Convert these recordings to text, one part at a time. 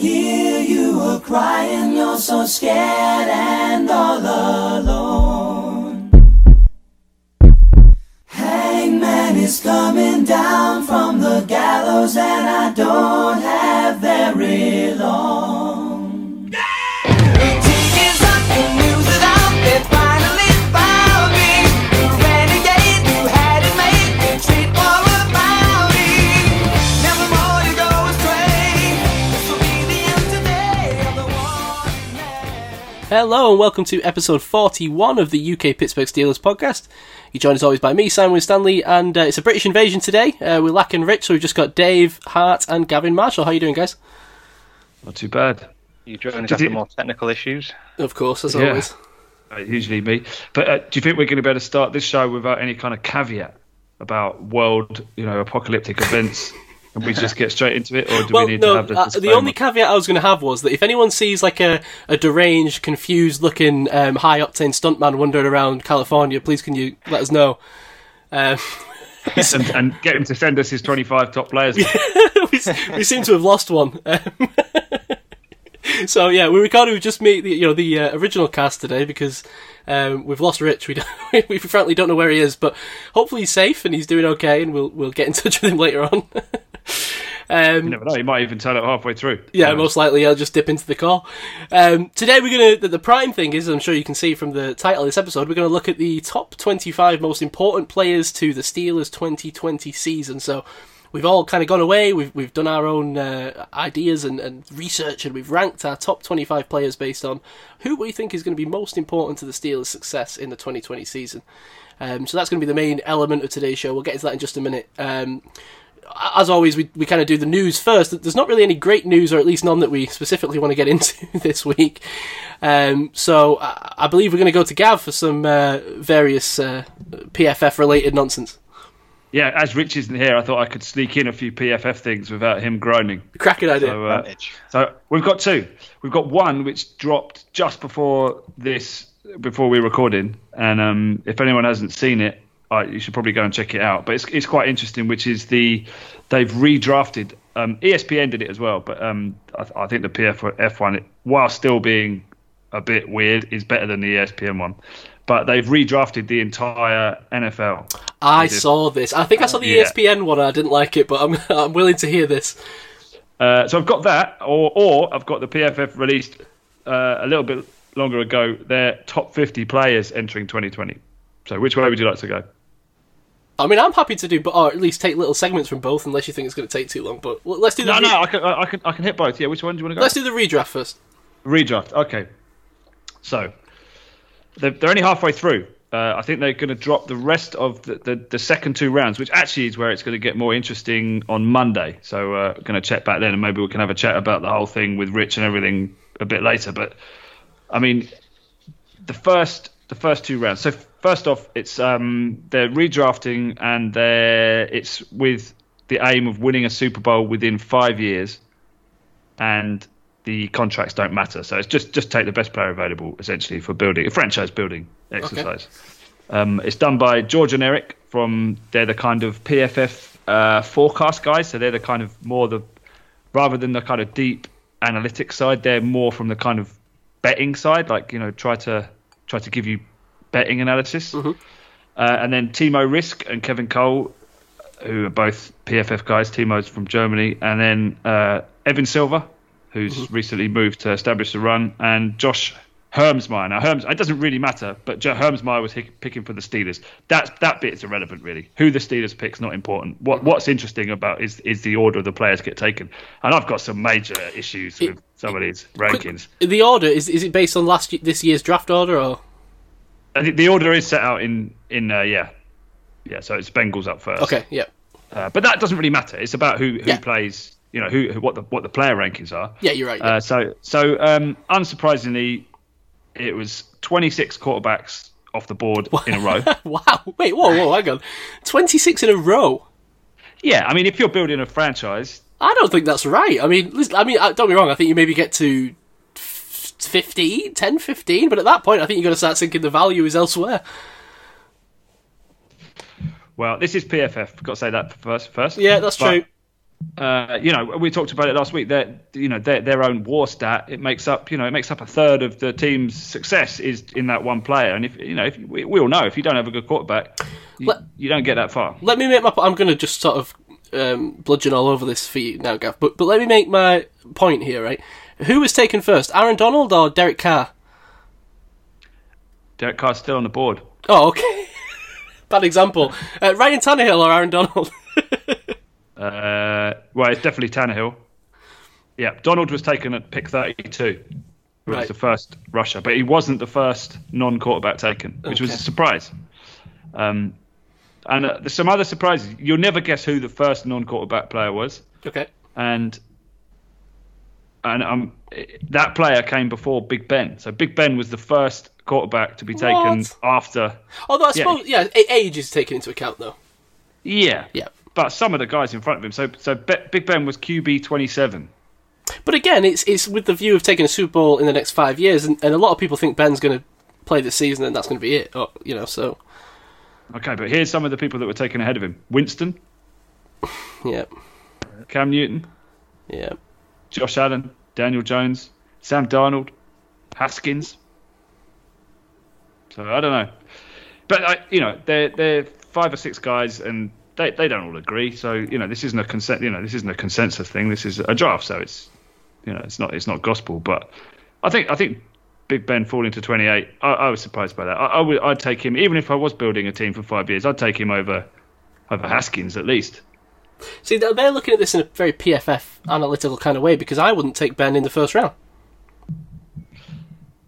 hear you are crying, you're so scared and all alone. Hangman is coming down from the gallows, and I don't Hello and welcome to episode 41 of the UK Pittsburgh Steelers podcast. You're joined as always by me, Simon Stanley, and uh, it's a British invasion today. Uh, we're lacking Rich, so we've just got Dave, Hart, and Gavin Marshall. How are you doing, guys? Not too bad. You joined us Did after you- more technical issues. Of course, as Yeah. always. Uh, usually me. But uh, do you think we're going to be able to start this show without any kind of caveat about world, you know, apocalyptic events? And we just get straight into it, or do Well, we need no, to have the uh, the only caveat I was going to have was that if anyone sees like a, a deranged, confused looking, um, high octane stuntman wandering around California, please can you let us know? Um, and, and get him to send us his 25 top players. we, we seem to have lost one. Um, so yeah, we recorded with just me, the, you know, the uh, original cast today because um, we've lost Rich. We don't, we frankly don't know where he is, but hopefully he's safe and he's doing okay, and we'll we'll get in touch with him later on. Um, You never know, he might even turn it halfway through. yeah, You know. most likely I'll just dip into the call. Um, today we're gonna the, the prime thing is I'm sure you can see from the title of this episode we're gonna look at the top 25 most important players to the Steelers 2020 season. So we've all kind of gone away. We've we've done our own uh, ideas and, and research and we've ranked our top 25 players based on who we think is going to be most important to the Steelers' success in the 2020 season. Um, so that's going to be the main element of today's show. We'll get into that in just a minute. Um, as always, we, we kind of do the news first. There's not really any great news, or at least none that we specifically want to get into this week. Um, so I, I believe we're going to go to Gav for some uh, various uh, PFF related nonsense. Yeah, as Rich isn't here, I thought I could sneak in a few PFF things without him groaning. Cracking idea. So, uh, Advantage. so we've got two. We've got one which dropped just before this, before we were recording, and um, if anyone hasn't seen it, uh, you should probably go and check it out. But it's it's quite interesting, which is the they've redrafted. Um, ESPN did it as well, but um, I, I think the PFF one, while still being a bit weird, is better than the ESPN one. But they've redrafted the entire NFL. I saw this. I think I saw the Yeah. ESPN one. I didn't like it, but I'm I'm willing to hear this. Uh, so I've got that, or or I've got the PFF released uh, a little bit longer ago. Their top 50 players entering 2020. So which way would you like to go? I mean, I'm happy to do, but or at least take little segments from both, unless you think it's going to take too long. But let's do the No, re- no, I can, I can, I can hit both. Yeah, which one do you want to go? let's do the redraft first. Redraft. Okay. So they're, they're only halfway through. Uh, I think they're going to drop the rest of the, the, the second two rounds, which actually is where it's going to get more interesting on Monday. So uh, going to check back then, and maybe we can have a chat about the whole thing with Rich and everything a bit later. But I mean, the first the first two rounds. So first off, it's um, they're redrafting, and they're it's with the aim of winning a Super Bowl within five years and the contracts don't matter. So it's just just take the best player available essentially for building a franchise building exercise. Um, it's done by George and Eric from they're the kind of PFF uh, forecast guys. So they're the kind of more the rather than the kind of deep analytics side, they're more from the kind of betting side. Like you know, try to try to give you betting analysis. Uh, and then Timo Riske and Kevin Cole who are both PFF guys. Timo's from Germany, and then uh, Evan Silva, who's recently moved to establish the run, and Josh Hermsmeyer. Now, Herms, it doesn't really matter, but Jo- Hermsmeyer was picking for the Steelers. That that bit is irrelevant, really. Who the Steelers pick's not important. What what's interesting about is is the order of the players get taken. And I've got some major issues with some of these rankings. The order is is it based on last this year's draft order or? I think the order is set out in in uh, yeah. Yeah, so it's Bengals up first. Okay, yeah, Uh, but that doesn't really matter. It's about who, who Yeah. plays, you know, who, who what the what the player rankings are. yeah, you're right. yeah. Uh, so so um, unsurprisingly, it was 26 quarterbacks off the board in a row. wow, wait, whoa, whoa, hang on, twenty six in a row. yeah, I mean, if you're building a franchise, I don't think that's right. I mean, listen, I mean, uh, don't be wrong. I think you maybe get to 15, 10, 15, but at that point, I think you've got to start thinking the value is elsewhere. well, this is PFF. Got to say that first. First. Yeah, that's But true. uh, you know, we talked about it last week. Their, you know, their their own war stat it makes up, you know, it makes up a third of the team's success is in that one player. And if you know, if we, we all know, if you don't have a good quarterback, you, Let- you don't get that far. Let me make my. I'm going to just sort of um, bludgeon all over this for you now, Gav. But but let me make my point here, right? Who was taken first, Aaron Donald or Derek Carr? Derek Carr's still on the board. Oh, okay. Bad example. Uh, Ryan Tannehill or Aaron Donald? Uh, well, it's definitely Tannehill. Yeah, Donald was taken at pick 32. Who Right. was the first rusher, but he wasn't the first non-quarterback taken, which was a surprise. Um, and uh, there's some other surprises. You'll never guess who the first non-quarterback player was, okay. and and um, that player came before Big Ben. So Big Ben was the first quarterback to be taken What? after. Although I suppose, yeah, a- age is taken into account though. Yeah, Yeah. But some of the guys in front of him. So so Big Ben was QB 27. But again, it's it's with the view of taking a Super Bowl in the next five years, and, and a lot of people think Ben's going to play this season, and that's going to be it. Or, you know, so Okay, but here's some of the people that were taken ahead of him: Winston, yeah, Cam Newton, yeah. Josh Allen, Daniel Jones, Sam Darnold, Haskins. So I don't know, but I, you know they're they're five or six guys, and they, they don't all agree. So you know this isn't a consent. You know this isn't a consensus thing. This is a draft. So it's you know it's not it's not gospel. But I think I think Big Ben falling to 28. I, I was surprised by that. I, I would I'd take him even if I was building a team for five years. I'd take him over over Haskins at least. See, they're looking at this in a very PFF analytical kind of way because I wouldn't take Ben in the first round,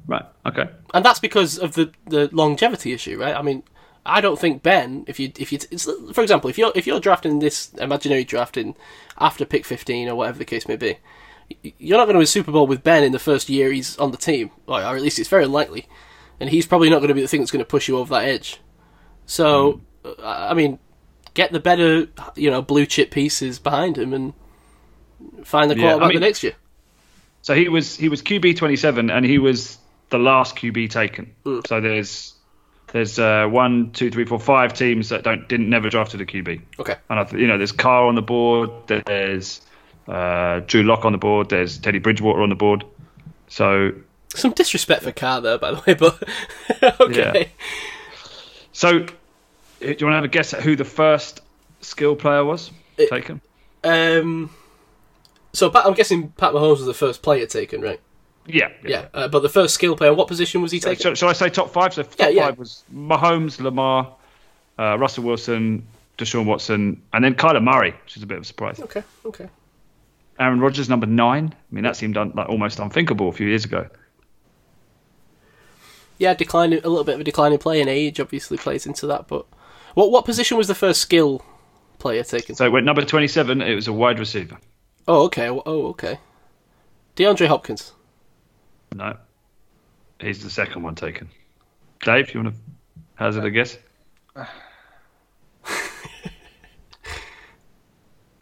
Right. Okay. and that's because of the, the longevity issue, right? I mean, I don't think Ben, if you if you, it's, for example, if you're if you're drafting this imaginary drafting after pick 15 or whatever the case may be, you're not going to win Super Bowl with Ben in the first year he's on the team, or, at least it's very unlikely, and he's probably not going to be the thing that's going to push you over that edge. So, uh, I mean, get the better, you know, blue chip pieces behind him and find the Yeah, I quarterback mean- the next year. So he was he was QB 27 and he was the last QB taken. So there's there's uh, one, two, three, four, five teams that don't didn't never drafted a QB. Okay. And I, th- you know there's Carr on the board, there's uh, Drew Lock on the board, there's Teddy Bridgewater on the board. So Some disrespect for Carr there, by the way, but okay. so uh, do you want to have a guess at who the first skill player was It- taken? Um, so Pat, I'm guessing Pat Mahomes was the first player taken, right? Yeah. Yeah, uh, but the first skill player, what position was he taken? Shall, shall I say top five? So top Yeah, yeah. five was Mahomes, Lamar, uh, Russell Wilson, Deshaun Watson, and then Kyler Murray, which is a bit of a surprise. Okay, okay. Aaron Rodgers, number nine. I mean, that seemed un- like almost unthinkable a few years ago. Yeah, declining a little bit of a declining play and age obviously plays into that. But what what position was the first skill player taken? So it went number 27. It was a wide receiver. Oh, okay. Oh, okay. DeAndre Hopkins. No, he's the second one taken. Dave, you want to hazard a guess? I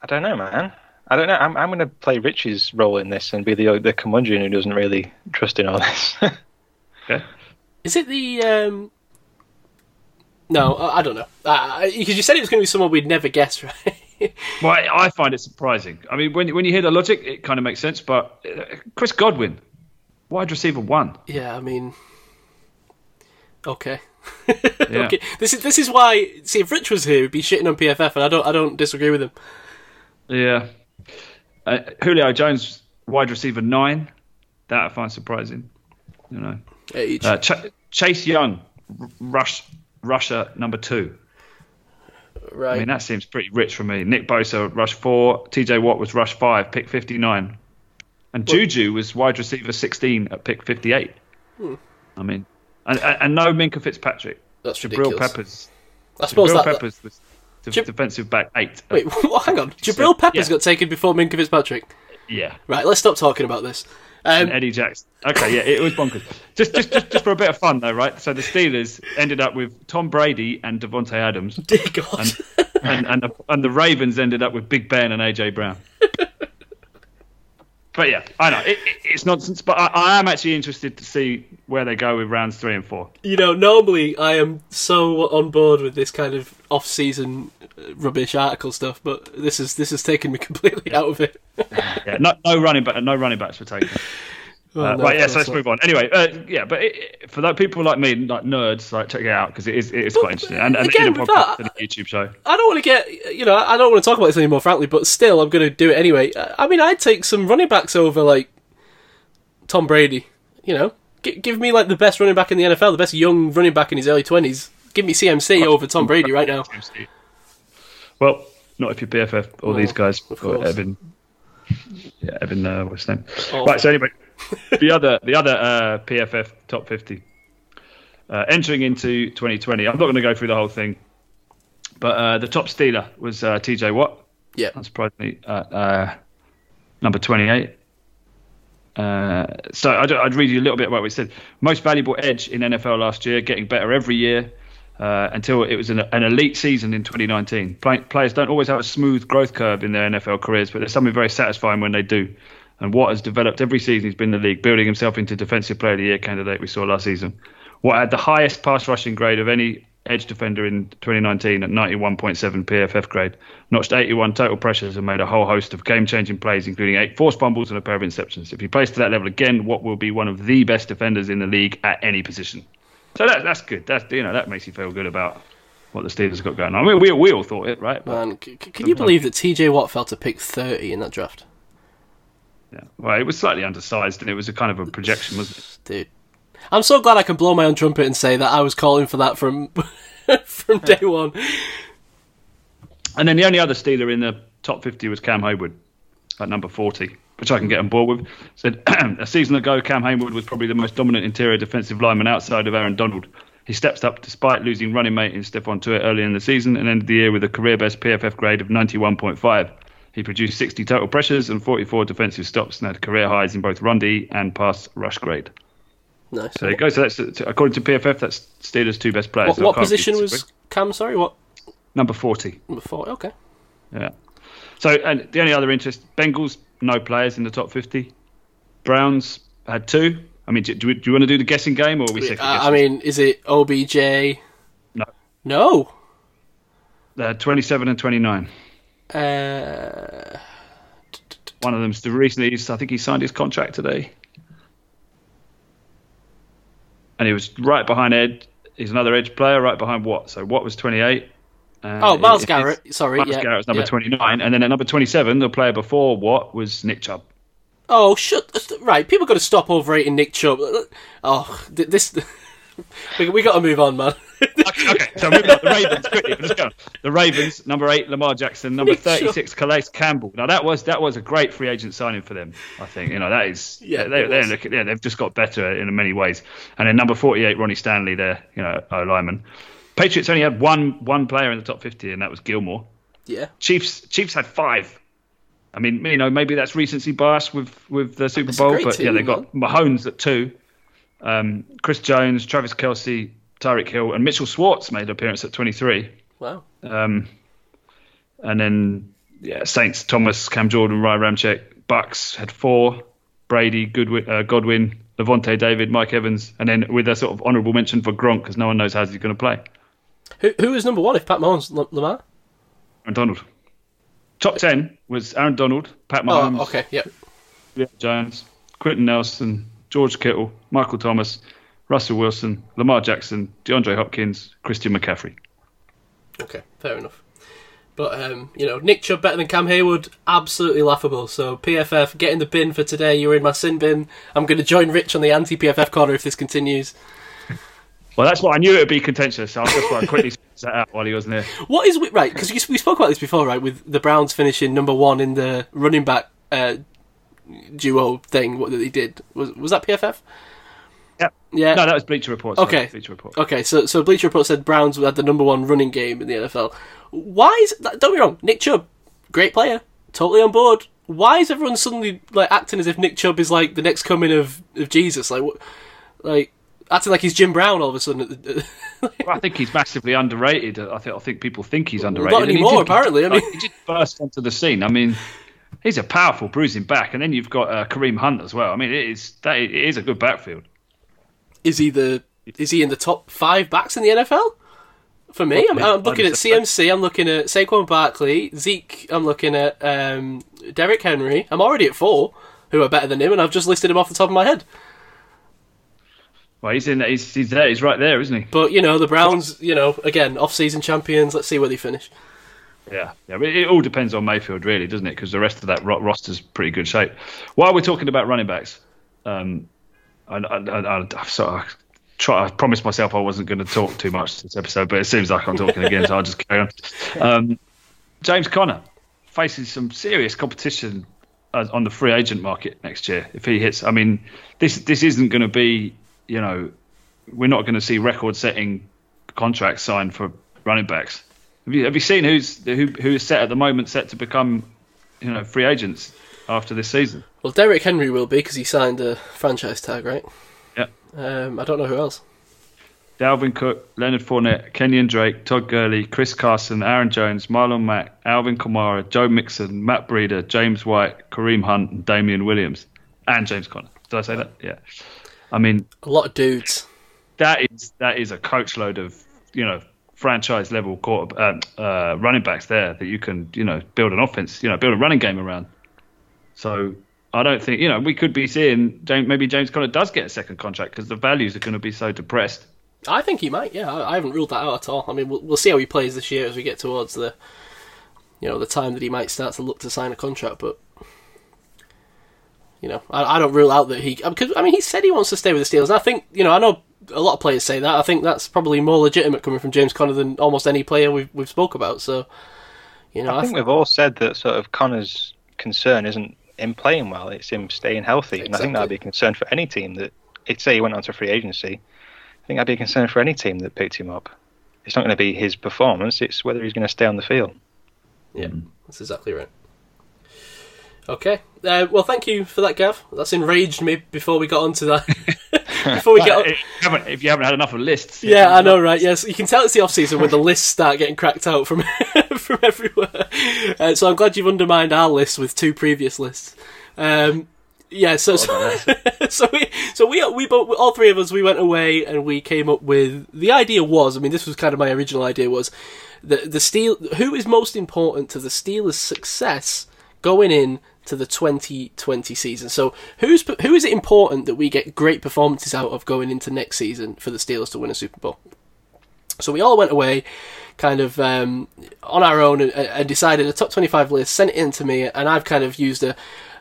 don't know, man. I don't know. I'm I'm going to play Richie's role in this and be the the curmudgeon who doesn't really trust in all this. Okay. Is it the? um No, I, don't know. Because you said it was going to be someone we'd never guess, right? Well, I, I find it surprising. I mean, when when you hear the logic, it kind of makes sense. But uh, Chris Godwin, wide receiver one. yeah, I mean. Okay. Yeah. okay. This is this is why. See, if Rich was here, he'd be shitting on PFF, and I don't I don't disagree with him. Yeah. Uh, Julio Jones, wide receiver nine. That I find surprising. You know. Uh, Ch- Chase Young, r- rush rusher number two. right. I mean, that seems pretty rich for me. Nick Bosa, rush four. TJ Watt was rush five, pick 59. And Juju was wide receiver 16 at pick 58. Hmm. I mean, and, and, and no Minkah Fitzpatrick. That's Jabril ridiculous. Peppers. I suppose Jabril that. Peppers was Jab- defensive back eight. Wait, what, hang on. Jabril Peppers yeah. got taken before Minkah Fitzpatrick. Yeah. Right, let's stop talking about this. Um, And Eddie Jackson. Okay, yeah, it was bonkers. just, just, just, just for a bit of fun, though, right? So the Steelers ended up with Tom Brady and Davante Adams, dear God. and and the, and the Ravens ended up with Big Ben and AJ Brown. but yeah, I know it, it, it's nonsense. But I, I am actually interested to see where they go with rounds three and four. you know, normally I am so on board with this kind of off-season rubbish article stuff, but this is this has taken me completely out of it. Yeah, no, no running back, no running backs were taken. Oh, Uh, no, right, yeah. So let's not- move on. Anyway, uh, yeah, but it, it- for that people like me, like nerds, like check it out because it is it is quite interesting. And, and again, in a with podcast that- and a YouTube show. I don't want to get, you know, I don't want to talk about this anymore, frankly, but still, I'm going to do it anyway. I I mean, I'd take some running backs over, like, Tom Brady, you know? G- give me, like, the best running back in the NFL, the best young running back in his early 20s. Give me CMC over Tom Brady right now. Well, not if you're PFF or these guys of or course. Evan. Yeah, Evan. Uh, what's his name? Oh. Right. So anyway, the other the other uh, PFF top fifty uh, entering into 2020. I'm not going to go through the whole thing, but uh, the top stealer was uh, TJ Watt. Yeah. Unsurprisingly, at uh, number 28. Uh, so I'd, I'd read you a little bit about what he said. Most valuable edge in NFL last year, getting better every year uh, until it was an, an elite season in 2019. Play, players don't always have a smooth growth curve in their NFL careers, but there's something very satisfying when they do. And Watt has developed every season he's been in the league, building himself into Defensive Player of the Year candidate we saw last season. Watt had the highest pass rushing grade of any edge defender in 2019 at 91.7 PFF grade, notched 81 total pressures and made a whole host of game-changing plays, including eight forced fumbles and a pair of interceptions. If he plays to that level again, Watt will be one of the best defenders in the league at any position. So that, that's good. That's you know that makes you feel good about what the Steelers got going on. I mean, we we all thought it, right? But, Man, c- c- can you believe that TJ Watt fell to pick 30 in that draft? yeah. Well, it was slightly undersized, and it was a kind of a projection, wasn't it? Dude. I'm so glad I can blow my own trumpet and say that I was calling for that from from day one. And then the only other Steeler in the top 50 was Cam Heyward at number 40, which I can get on board with. Said a season ago, Cam Heyward was probably the most dominant interior defensive lineman outside of Aaron Donald. He stepped up despite losing running mate in Stephon Tuitt early in the season and ended the year with a career best PFF grade of 91.5. He produced 60 total pressures and 44 defensive stops and had career highs in both run D and pass rush grade. Nice. So there you go. So that's according to PFF, that's Steelers' two best players. What, So what position was. Cam? Sorry, what? number 40? Number 40. Okay. Yeah. So, and the only other interest, Bengals, no players in the top 50. Browns had two. I mean, do, do, we, do you want to do the guessing game or are we of Uh. I mean, is it OBJ? No. No. They had 27 and 29. Uh, One of them's the recently, I think he signed his contract today. And he was right behind Ed. He's another edge player, right behind Watt. So Watt was 28. Uh, oh, Myles Garrett. Sorry. Myles yeah. Garrett was number yeah. 29. And then at number 27, the player before Watt was Nick Chubb. Oh, shut. Right, people got to stop overrating Nick Chubb. Oh, this. we, we got to move on, man. okay, okay, so moving on. The Ravens, quickly, let's go. The Ravens, number eight, Lamar Jackson, number Nick thirty-six, Calais Campbell. Now that was that was a great free agent signing for them. I think you know that is Yeah, they, they're looking, yeah they've just got better in many ways. And then number forty-eight, Ronnie Stanley, there, you know, O lineman. Patriots only had one one player in the top fifty, and that was Gilmore. yeah. Chiefs Chiefs had five. I mean, you know, maybe that's recency bias with with the Super a Bowl, but yeah, team, they got Mahomes at two, um, Chris Jones, Travis Kelce, Tyreek Hill, and Mitchell Schwartz made an appearance at 23. Wow. Um, and then yeah, Saints, Thomas, Cam Jordan, Ryan Ramczyk, Bucks had four, Brady, Goodwin, uh, Godwin, Lavonte David, Mike Evans, and then with a sort of honourable mention for Gronk because no one knows how he's going to play. Who who was number one if Pat Mahomes L- Lamar? Aaron Donald. Top 10 was Aaron Donald, Pat Mahomes, Oh, okay. Yeah. Leon Jones, Quenton Nelson, George Kittle, Michael Thomas, Russell Wilson, Lamar Jackson, DeAndre Hopkins, Christian McCaffrey. Okay. Fair enough. But um, you know, Nick Chubb better than Cam Heyward, absolutely laughable. So PFF, get in the bin for today. You're in my sin bin. I'm going to join Rich on the anti-PFF corner if this continues. Well, that's what I knew it would be contentious. So I just want to quickly set out while he wasn't here. What is right? Because we spoke about this before, right? With the Browns finishing number one in the running back uh, duo thing. What they did was was that PFF? Yeah. Yeah. No, that was Bleacher Report. sorry, Okay. Bleacher Report. Okay, so so Bleacher Report said Browns had the number one running game in the NFL. Why is don't be wrong, Nick Chubb, great player, totally on board. Why is everyone suddenly like acting as if Nick Chubb is like the next coming of, of Jesus? Like what, like acting like he's Jim Brown all of a sudden. Well, I think he's massively underrated. I think I think people think he's underrated. not And he anymore, did- apparently. I like, mean- he did burst onto the scene. I mean, he's a powerful bruising back, and then you've got uh, Kareem Hunt as well. I mean, it is that it is a good backfield. is he the is he in the top five backs in the NFL? For me, I'm, I'm looking at CMC. I'm looking at Saquon Barkley, Zeke. I'm looking at um, Derrick Henry. I'm already at four, who are better than him, and I've just listed him off the top of my head. Well, he's in. He's, he's there. He's right there, isn't he? But you know, the Browns. You know, again, off-season champions. Let's see where they finish. Yeah, yeah. But it all depends on Mayfield, really, doesn't it? Because the rest of that ro- roster's pretty good shape. While we're talking about running backs, um, I, I, I, I, sort of try. I promised myself I wasn't going to talk too much this episode, but it seems like I'm talking again, so I'll just carry on. Um, James Conner faces some serious competition on the free agent market next year. If he hits, I mean, this this isn't going to be, you know, we're not going to see record-setting contracts signed for running backs. Have you have you seen who's who who is set at the moment set to become, you know, free agents after this season? Well, Derrick Henry will be because he signed a franchise tag, right? Yeah. Um, I don't know who else. Dalvin Cook, Leonard Fournette, Kenyon Drake, Todd Gurley, Chris Carson, Aaron Jones, Marlon Mack, Alvin Kamara, Joe Mixon, Matt Breida, James White, Kareem Hunt, and Damien Williams, and James Conner. Did I say that? Yeah. I mean, A lot of dudes. that is that is a coach load of you know franchise level quarter, um, uh, running backs there that you can you know build an offense, you know, build a running game around. So I don't think you know we could be seeing James, maybe James Conner does get a second contract because the values are going to be so depressed. I think he might. Yeah, I, I haven't ruled that out at all. I mean, we'll, we'll see how he plays this year as we get towards the, you know, the time that he might start to look to sign a contract. But you know, I, I don't rule out that he um, because I mean he said he wants to stay with the Steelers. And I think you know I know a lot of players say that. I think that's probably more legitimate coming from James Conner than almost any player we've we've spoke about. So you know, I think th- we've all said that sort of Conner's concern isn't him playing well; it's him staying healthy. And I think that'd be a concern for any team that. It say he went on to free agency. I think that'd be a concern for any team that picked him up. It's not going to be his performance; it's whether he's going to stay on the field. Yeah, mm. that's exactly right. Okay. Uh, well, thank you for that, Gav. That's enraged me before we got onto that. before we get on, if, you haven't, if you haven't had enough of lists, Yeah, I know, right? Yes, you can tell it's the off season when the lists start getting cracked out from from everywhere. Uh, so I'm glad you've undermined our list with two previous lists. Um, yeah, so so, so we so we we both all three of us we went away and we came up with the idea was I mean this was kind of my original idea was the the steel who is most important to the Steelers' success going in to the 2020 season. So who's who is it important that we get great performances out of going into next season for the Steelers to win a Super Bowl? So we all went away, kind of um, on our own, and, and decided a top 25 list, sent it in to me, and I've kind of used a,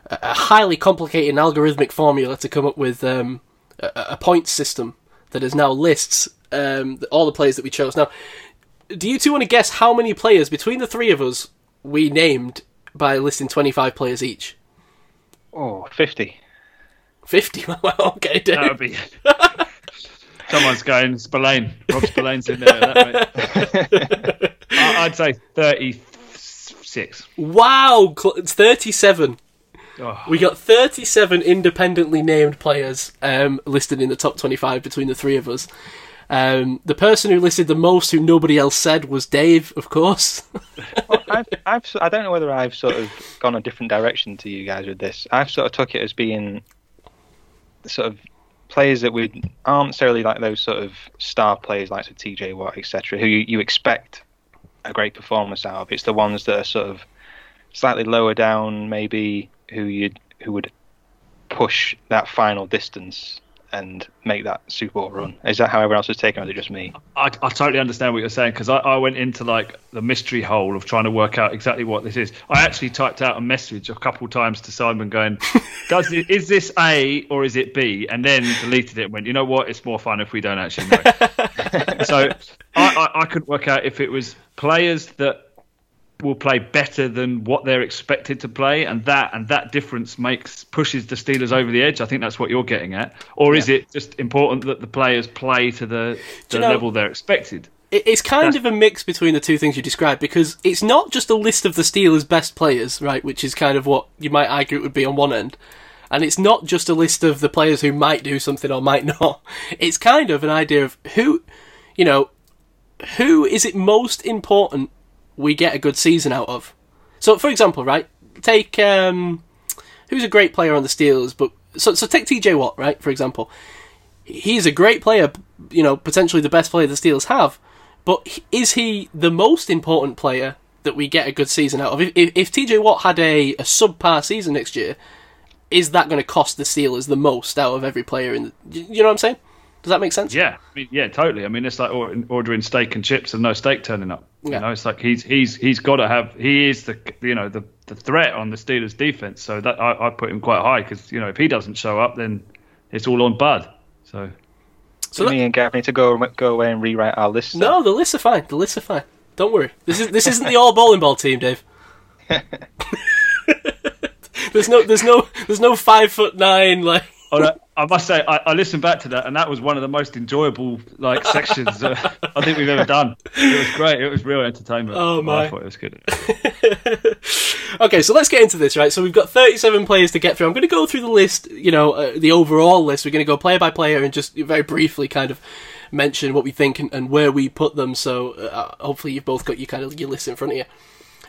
a highly complicated algorithmic formula to come up with um, a, a point system that is now lists um, all the players that we chose. Now, do you two want to guess how many players between the three of us we named by listing 25 players each? Oh, 50. 50. Well, okay, Dave. that would be. Someone's going Spillane. Rob Spillane's in there. That, mate. I- I'd say thirty-six. Wow, cl- it's 37. Oh. We got 37 independently named players um, listed in the top 25 between the three of us. Um, the person who listed the most, who nobody else said, was Dave, of course. I've, I've, s- I don't know whether I've sort of gone a different direction to you guys with this. I've sort of took it as being sort of players that we aren't necessarily like those sort of star players like TJ Watt, etc., who you, you expect a great performance out of. It's the ones that are sort of slightly lower down, maybe who you who would push that final distance and make that Super Bowl run. Is that how everyone else is taking, it, or is it just me? I, I totally understand what you're saying because I, I went into like the mystery hole of trying to work out exactly what this is. I actually typed out a message a couple times to Simon going, "Does it, is this A or is it B?" And then deleted it and went, "You know what? It's more fun if we don't actually know." so I, I, I couldn't work out if it was players that will play better than what they're expected to play, and that and that difference makes pushes the Steelers over the edge. I think that's what you're getting at, or is it just important that the players play to the, the you know- level they're expected? It's kind of a mix between the two things you described because it's not just a list of the Steelers' best players, right? Which is kind of what you might argue it would be on one end. And it's not just a list of the players who might do something or might not. It's kind of an idea of who, you know, who is it most important we get a good season out of? So, for example, right, take um, who's a great player on the Steelers, but so so take TJ Watt, right, for example. He's a great player, you know, potentially the best player the Steelers have. but is he the most important player that we get a good season out of? If, if, if TJ Watt had a, a subpar season next year, is that going to cost the Steelers the most out of every player? In the, you know what I'm saying? Does that make sense? Yeah, I mean, yeah, totally. I mean, it's like ordering steak and chips and no steak turning up. Yeah. You know, it's like he's he's he's got to have. He is the you know the the threat on the Steelers defense. So that I, I put him quite high because you know if he doesn't show up, then it's all on Bud. So So So me and Gav need to go go away and rewrite our list. No, the lists are fine. The lists are fine. Don't worry. This is this isn't the all bowling ball team, Dave. there's no there's no there's no five foot nine like no, I must say, I, I listened back to that, and that was one of the most enjoyable like sections uh, I think we've ever done. It was great. It was real entertainment. Oh, my. I thought it was good. Okay, so let's get into this, right? So we've got 37 players to get through. I'm going to go through the list, you know, uh, the overall list. We're going to go player by player and just very briefly kind of mention what we think and, and where we put them. So uh, hopefully you've both got your kind of your list in front of you.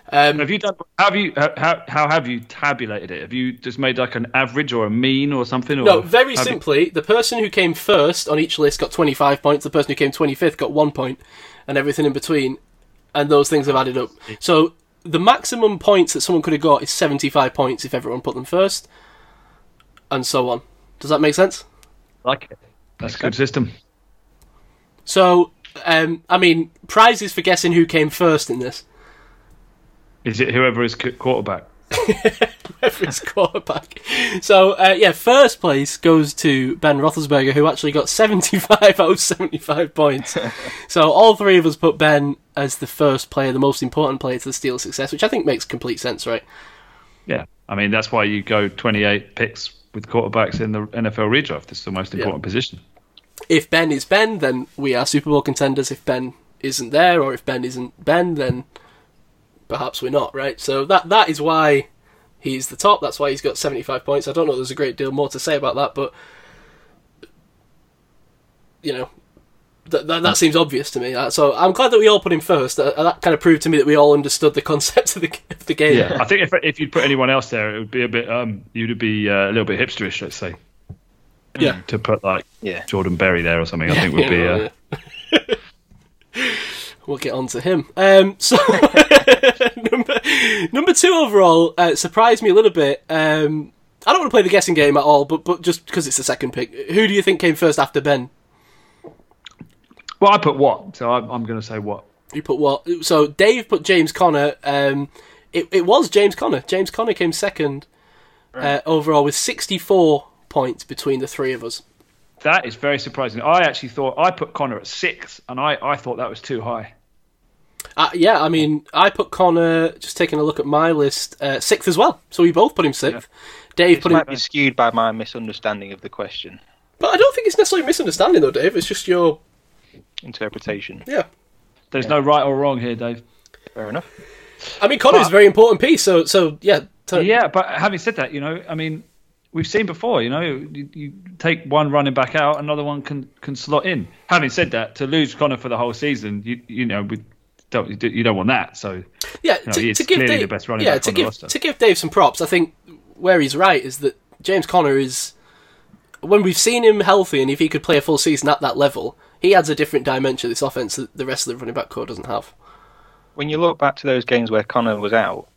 Have you done? Have you? How, how have you tabulated it? Have you just made like an average or a mean or something? Or No, very have you- simply, the person who came first on each list got 25 points, the person who came 25th got one point, and everything in between, and those things have added up. So the maximum points that someone could have got is 75 points if everyone put them first, and so on. Does that make sense? like it. That's a good system. So, um, I mean, prizes for guessing who came first in this. Is it whoever is qu- quarterback? Every quarterback. So, uh, yeah, first place goes to Ben Roethlisberger, who actually got 75 out of 75 points. so, all three of us put Ben as the first player, the most important player to the Steelers' success, which I think makes complete sense, right? Yeah, I mean that's why you go 28 picks with quarterbacks in the NFL redraft. It's the most important position. If Ben is Ben, then we are Super Bowl contenders. If Ben isn't there, or if Ben isn't Ben, then perhaps we're not, right? So that that is why he's the top. That's why he's got 75 points. I don't know. There's a great deal more to say about that, but you know, that that, that seems obvious to me. Uh, So I'm glad that we all put him first. Uh, that kind of proved to me that we all understood the concept of the of the game. I think if if you'd put anyone else there, it would be a bit um you'd be uh, a little bit hipsterish, let's say. Yeah. To put like Yeah. Jordan Berry there or something, I think would be. Uh, we'll get on to him. Um, so number number two overall uh, surprised me a little bit. Um, I don't want to play the guessing game at all, but but just because it's the second pick, who do you think came first after Ben? Well, I put what, so I'm, I'm going to say what. You put what? So Dave put James Conner. Um, it it was James Conner. James Conner came second uh, overall with sixty four points between the three of us. That is very surprising. I actually thought I put Conner at six, and I, I thought that was too high. Uh, yeah, I mean, I put Conner. Just taking a look at my list, uh, sixth as well. So we both put him sixth. Dave This put him, might be skewed by my misunderstanding of the question but I don't think it's necessarily misunderstanding though, Dave. It's just your interpretation. yeah. There's no right or wrong here, Dave. Fair enough. I mean, Conner's a very important piece. So so yeah. So, Yeah, but having said that, you know, I mean, we've seen before. You know, you, you take one running back out, another one can can slot in. Having said that, to lose Conner for the whole season, you you know, we don't you do- you don't want that. So Yeah, know, to, to give clearly Dave, the best running yeah, back to on the give roster. to give Dave some props. I think where he's right is that James Conner is when we've seen him healthy and if he could play a full season at that level, he adds a different dimension to this offense that the rest of the running back core doesn't have. When you look back to those games where Conner was out,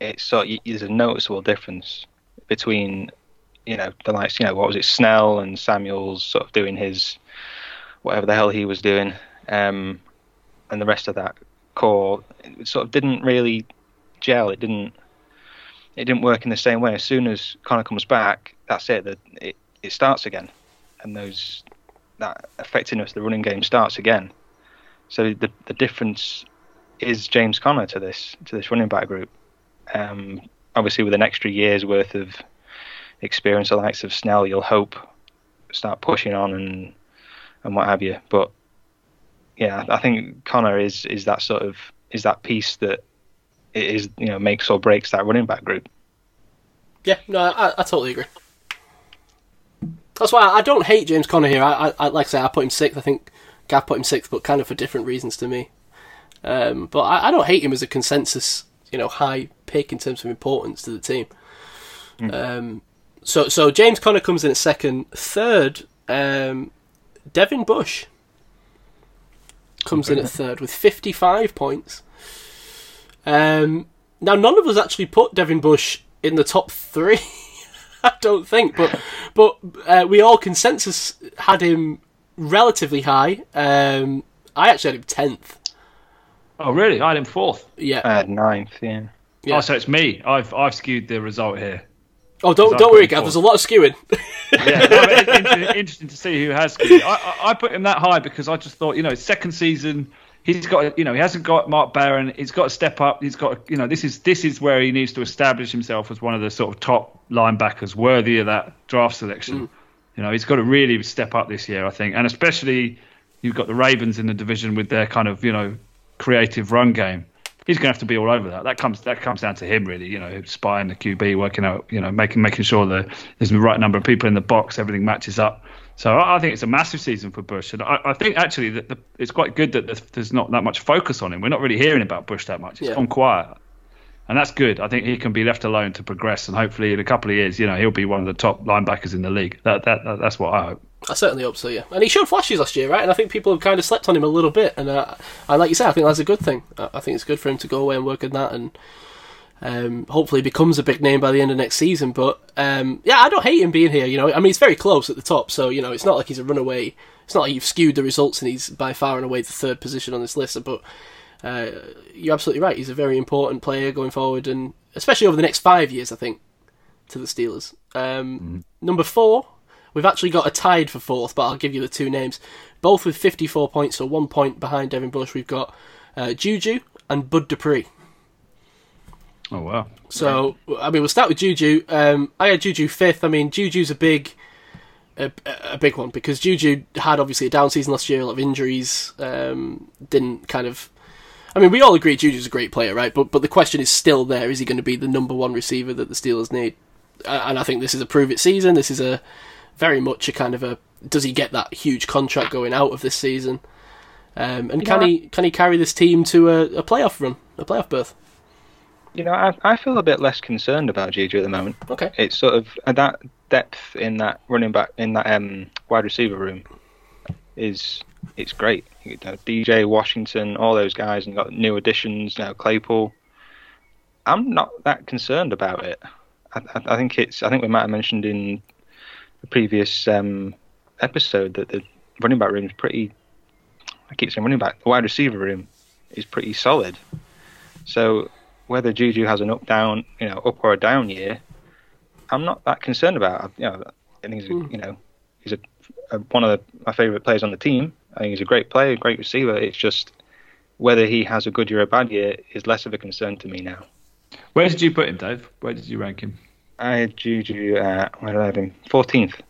it's sort y there's a noticeable difference between you know the likes you know what was it Snell and Samuels sort of doing his whatever the hell he was doing, um, and the rest of that core it sort of didn't really gel. It didn't it didn't work in the same way. As soon as Conner comes back, that's it. The, it it starts again, and those that effectiveness, the running game starts again. So the the difference is James Conner to this to this running back group. Um, obviously, with an extra year's worth of experience, the likes of Snell, you'll hope start pushing on and and what have you. But yeah, I think Conner is is that sort of is that piece that is you know makes or breaks that running back group. Yeah, no, I, I totally agree. That's why I don't hate James Conner here. I, I, like I say, I put him sixth. I think Gav put him sixth, but kind of for different reasons to me. Um, but I, I don't hate him as a consensus, you know, high pick in terms of importance to the team. Um, so, so James Conner comes in at second. Third, um, Devin Bush. comes in at third with 55 points. Um, now, none of us actually put Devin Bush in the top three. I don't think, but but uh, we all consensus had him relatively high. Um, I actually had him tenth. Oh, really? I had him fourth. Yeah. I had ninth, yeah. Yeah. Oh, so it's me. I've I've skewed the result here. oh, don't don't worry, Gav. There's a lot of skewing. Yeah, no, but interesting to see who has. skewed. I, I, I put him that high because I just thought, you know, second season, he's got, you know, he hasn't got Mark Barron. He's got to step up. He's got, you know, this is this is where he needs to establish himself as one of the sort of top linebackers worthy of that draft selection. Mm. You know, he's got to really step up this year, I think, and especially you've got the Ravens in the division with their kind of, you know, creative run game. He's going to have to be all over that. That comes that comes down to him, really. You know, spying the QB, working out, you know, making making sure that there's the right number of people in the box, everything matches up. So I, I think it's a massive season for Bush, and I, I think actually that the, it's quite good that there's, there's not that much focus on him. We're not really hearing about Bush that much. It's Yeah. gone quiet, and that's good. I think he can be left alone to progress, and hopefully in a couple of years, you know, he'll be one of the top linebackers in the league. That, that, that that's what I hope. I certainly hope so, yeah. And he showed flashes last year, right? And I think people have kind of slept on him a little bit. And uh, I like you say, I think that's a good thing. I think it's good for him to go away and work on that, and um, hopefully becomes a big name by the end of next season. But um, yeah, I don't hate him being here. You know, I mean, it's very close at the top, so you know, it's not like he's a runaway. It's not like you've skewed the results and he's by far and away the third position on this list. But uh, you're absolutely right. He's a very important player going forward, and especially over the next five years, I think, to the Steelers. Um, Number four, we've actually got a tied for fourth, but I'll give you the two names. Both with 54 points, so one point behind Devin Bush. We've got uh, Juju and Bud Dupree. Oh wow. So, I mean, we'll start with Juju. Um, I had Juju fifth. I mean, Juju's a big, a, a big one because Juju had obviously a down season last year, a lot of injuries. Um, didn't kind of. I mean, we all agree Juju's a great player, right? But but the question is still there: Is he going to be the number one receiver that the Steelers need? And I think this is a prove it season. This is a very much a kind of a. Does he get that huge contract going out of this season? Um, and can he can he carry this team to a, a playoff run, a playoff berth? You know, I, I feel a bit less concerned about Juju at the moment. Okay. It's sort of that depth in that running back in that um, wide receiver room is it's great. You know, DJ Washington, all those guys, and got new additions now. Claypool. I'm not that concerned about it. I, I, I think it's. I think we might have mentioned in the previous um, episode that the running back room is pretty. I keep saying running back. The wide receiver room is pretty solid. So whether Juju has an up down, you know, up or a down year, I'm not that concerned about. I- You know, I think he's a, you know he's a, a one of the, my favorite players on the team. I think he's a great player, great receiver. It's just whether he has a good year or a bad year is less of a concern to me now. Where did you put him, Dave? Where did you rank him? I had Juju at where did I have him? Fourteenth.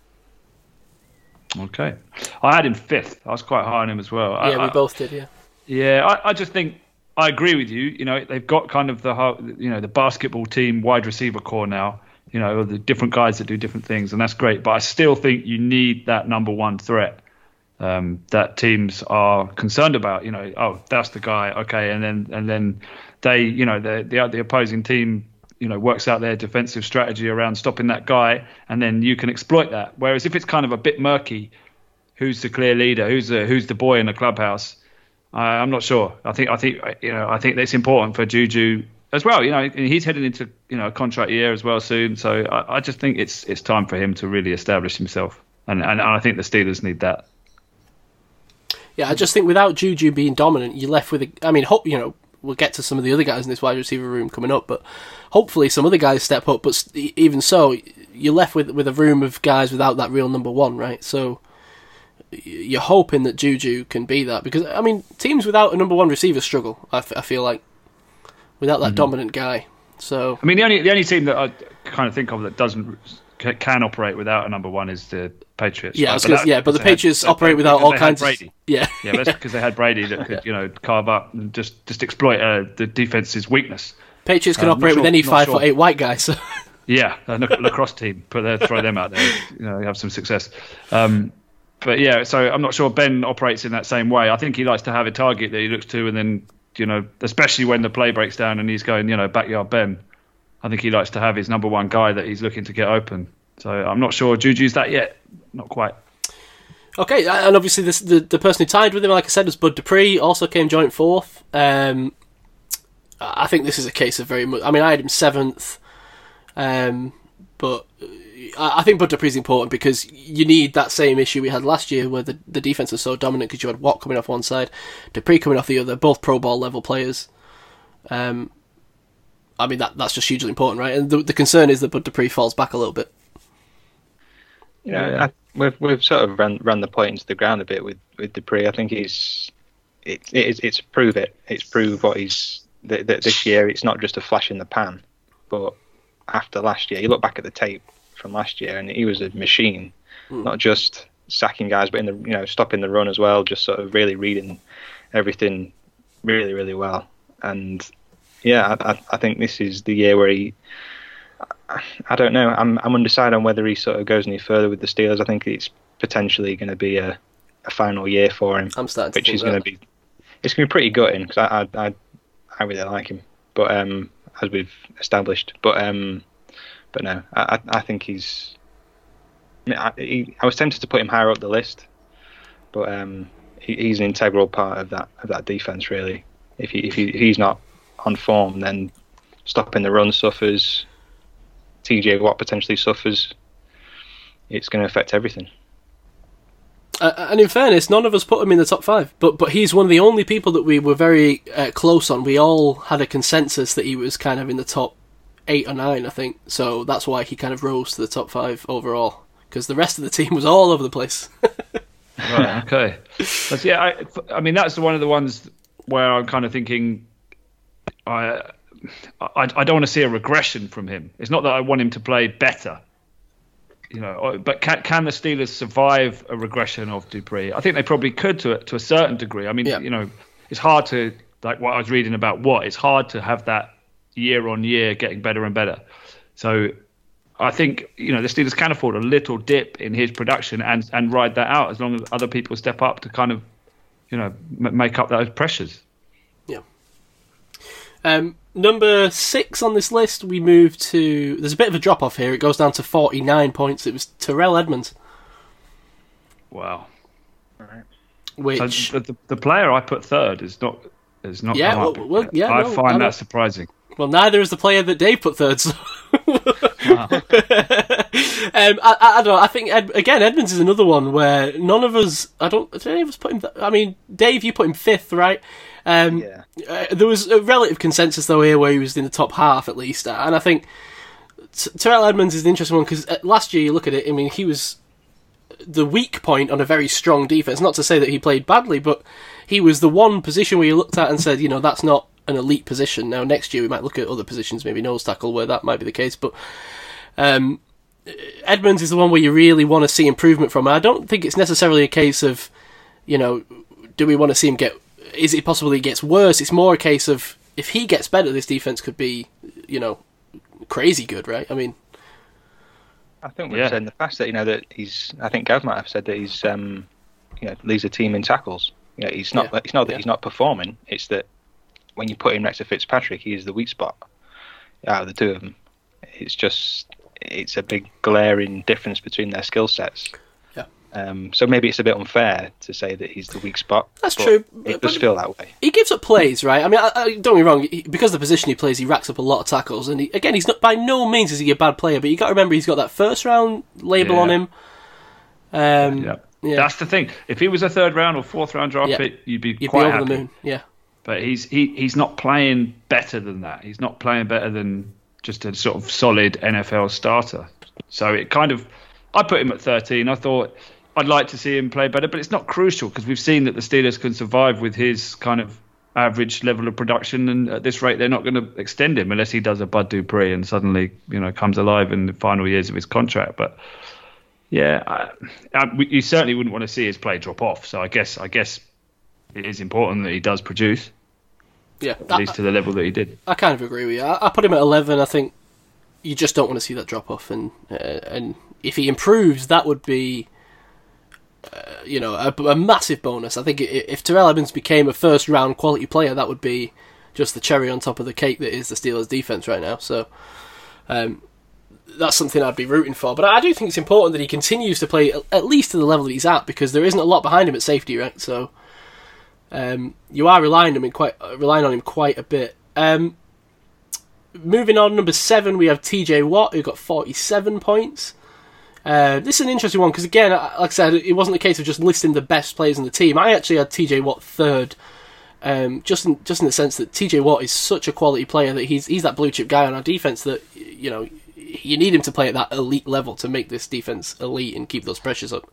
Okay, I had him fifth. I was quite high on him as well. I- Yeah, we I- both did. Yeah. Yeah, I, I just think I agree with you. You know, they've got kind of the whole, you know the basketball team wide receiver core now. You know, the different guys that do different things, and that's great. But I still think you need that number one threat um, that teams are concerned about. You know, oh, that's the guy. Okay, and then and then they, you know, the the, the opposing team. You know, works out their defensive strategy around stopping that guy, and then you can exploit that. Whereas if it's kind of a bit murky, who's the clear leader? Who's the who's the boy in the clubhouse? I'm not sure. I think I think you know I think that's important for Juju as well. You know, he's heading into you know a contract year as well soon. So I, I just think it's it's time for him to really establish himself, and and I think the Steelers need that. Yeah, I just think without Juju being dominant, you're left with. A, I mean, hope you know we'll get to some of the other guys in this wide receiver room coming up, but hopefully some other guys step up. But even so, you're left with with a room of guys without that real number one, right? So you're hoping that Juju can be that because I mean, teams without a number one receiver struggle. I, f- I feel like without that mm-hmm. dominant guy. So I mean, the only the only team that I kind of think of that doesn't can operate without a number one is the Patriots. yeah, right? But yeah, but the had- Patriots they- operate without all had kinds of yeah. Yeah, that's because they had Brady that could, you know, carve up and just just exploit uh, the defense's weakness. Patriots can not operate with any five sure. foot eight white guy. So Yeah, a lac- lacrosse team, put their, throw them out there, you know, have some success. Um, but yeah, so I'm not sure Ben operates in that same way. I think he likes to have a target that he looks to, and then you know, especially when the play breaks down and he's going, you know, backyard Ben. I think he likes to have his number one guy that he's looking to get open. So I'm not sure Juju's that yet. Not quite. Okay, and obviously this, the the person who tied with him, like I said, was Bud Dupree. Also came joint fourth. Um, I think this is a case of very much. I mean, I had him seventh, um, but I, I think Bud Dupree is important because you need that same issue we had last year, where the the defense was so dominant because you had Watt coming off one side, Dupree coming off the other, both Pro Bowl level players. Um, I mean that that's just hugely important, right? And the the concern is that Bud Dupree falls back a little bit. You know, I, we've we've sort of run run the point into the ground a bit with with Dupree. I think he's it, it is it's prove it. It's prove what he's that that this year. It's not just a flash in the pan, but after last year, you look back at the tape from last year, and he was a machine. Hmm. Not just sacking guys, but in the you know stopping the run as well. Just sort of really reading everything really really well. And yeah, I, I think this is the year where he I don't know. I'm I'm undecided on whether he sort of goes any further with the Steelers. I think it's potentially going to be a, a final year for him, I'm starting to which think is going to be it's going to be pretty gutting because I, I I I really like him, but um as we've established, but um but no, I I, I think he's I, mean, I, he, I was tempted to put him higher up the list, but um he, he's an integral part of that of that defense really. If he if, he, if he's not on form, then stopping the run suffers. TJ Watt potentially suffers. It's going to affect everything. Uh, and in fairness, none of us put him in the top five, but but he's one of the only people that we were very uh, close on. We all had a consensus that he was kind of in the top eight or nine, I think. So that's why he kind of rose to the top five overall, because the rest of the team was all over the place. Right. Okay. But yeah, I, I mean that's one of the ones where I'm kind of thinking, I, I, I don't want to see a regression from him. It's not that I want him to play better, you know. But can can the Steelers survive a regression of Dupree? I think they probably could to a, to a certain degree. I mean, Yeah. you know, it's hard to like what I was reading about what it's hard to have that year on year getting better and better. So I think you know the Steelers can afford a little dip in his production and and ride that out as long as other people step up to kind of you know m- make up those pressures. Yeah. Um, number six on this list, we move to. There's a bit of a drop off here. It goes down to 49 points. It was Terrell Edmunds, Wow. which. So the, the, player I put third is not is not. Yeah, well- well, yeah, I no, find I that surprising. Well, neither is the player that Dave put third. So. um, I, I, don't know. I think Ed, again, Edmunds is another one where none of us. I don't. Did any of us put him? Th- I mean, Dave, you put him fifth, right? Um, Yeah. uh, there was a relative consensus though here where he was in the top half at least, and I think T- Terrell Edmunds is an interesting one because last year you look at it. I mean, he was the weak point on a very strong defense. Not to say that he played badly, but he was the one position where you looked at and said, you know, that's not an elite position. Now next year we might look at other positions, maybe nose tackle, where that might be the case. But um, Edmunds is the one where you really want to see improvement from. I don't think it's necessarily a case of, you know, do we want to see him get? Is it possible he gets worse? It's more a case of if he gets better, this defense could be, you know, crazy good, right? I mean, I think we've Yeah. said in the past that you know that he's. I think Gav might have said that he's. Um, you know, leads a team in tackles. You know, he's not. Yeah. It's not that Yeah. he's not performing. It's that when you put him next to Fitzpatrick, he is the weak spot out of the two of them. It's just. It's a big glaring difference between their skill sets. Yeah. Um, so maybe it's a bit unfair to say that he's the weak spot. That's but true, It but- does feel that way. he gives up plays, right? I mean, I, I, don't get me wrong. He, because of the position he plays, he racks up a lot of tackles. And he, again, he's not by no means is he a bad player, but you got to remember he's got that first round label Yeah. on him. Um, Yeah. yeah, That's the thing. If he was a third round or fourth round draft Yeah. pick, you'd be you'd quite be over happy. the moon. Yeah, But he's he he's not playing better than that. He's not playing better than just a sort of solid NFL starter. So it kind of I put him at 13. I thought I'd like to see him play better, but it's not crucial because we've seen that the Steelers can survive with his kind of average level of production, and at this rate, they're not going to extend him unless he does a Bud Dupree and suddenly you know comes alive in the final years of his contract. But yeah, I, I, we- you certainly wouldn't want to see his play drop off. So I guess I guess it is important that he does produce yeah. at least to the level that he did. I kind of agree with you. I, I put him at eleven. I think you just don't want to see that drop off, and uh, and if he improves, that would be. You know, a, a massive bonus. I think if Terrell Evans became a first round quality player, that would be just the cherry on top of the cake that is the Steelers' defense right now. So, um, that's something I'd be rooting for. But I do think it's important that he continues to play at- at least to the level that he's at because there isn't a lot behind him at safety, right? So um, you are relying on him quite uh, relying on him quite a bit. Um, moving on, number seven, we have T.J. Watt who got forty-seven points. Uh, this is an interesting one because again, like I said, it wasn't a case of just listing the best players in the team. I actually had T.J. Watt third. Um, just in just in the sense that TJ Watt is such a quality player that he's he's that blue chip guy on our defense that you know you need him to play at that elite level to make this defense elite and keep those pressures up.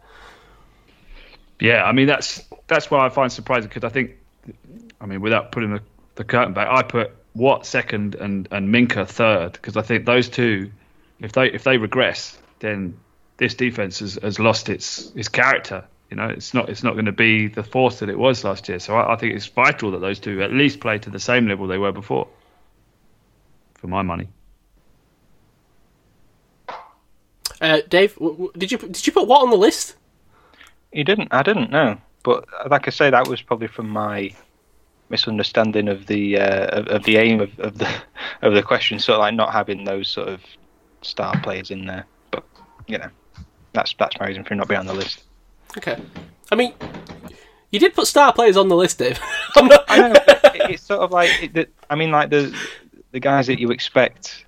Yeah, I mean that's that's why I find surprising because I think, I mean, without putting the, the curtain back, I put Watt second and and Minkah third because I think those two, if they if they regress, then this defense has, has lost its its character. You know, it's not it's not going to be the force that it was last year. So I, I think it's vital that those two at least play to the same level they were before. For my money. Uh, Dave, w- w- did you did you put Watt on the list? You didn't. I didn't know. But like I say, that was probably from my misunderstanding of the uh, of, of the aim of, of the of the question. Sort of like not having those sort of star players in there. But you know, that's that's my reason for not being on the list. Okay, I mean, you did put star players on the list, Dave. I'm not- I know. it's sort of like it, the, I mean, like the the guys that you expect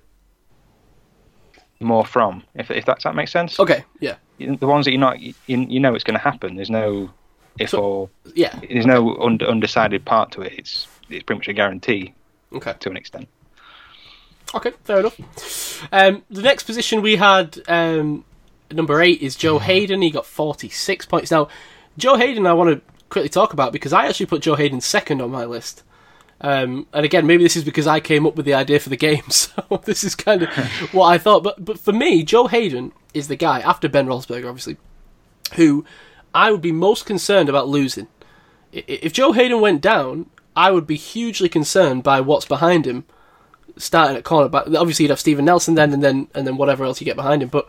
more from. If if that that makes sense. okay, yeah, The ones that you're not, you, you know, it's going to happen. There's no if So- or yeah, there's no un- undecided part to it. It's it's pretty much a guarantee okay. to an extent. Okay, fair enough. Um, the next position we had, um, number eight, is Joe Haden. He got 46 points. Now, Joe Haden, I want to quickly talk about because I actually put Joe Haden second on my list. Um, and again, maybe this is because I came up with the idea for the game, so this is kind of what I thought. But but for me, Joe Haden is the guy after Ben Roethlisberger, obviously, who I would be most concerned about losing. If Joe Haden went down, I would be hugely concerned by what's behind him starting at cornerback. Obviously, you'd have Steven Nelson then, and then and then whatever else you get behind him. But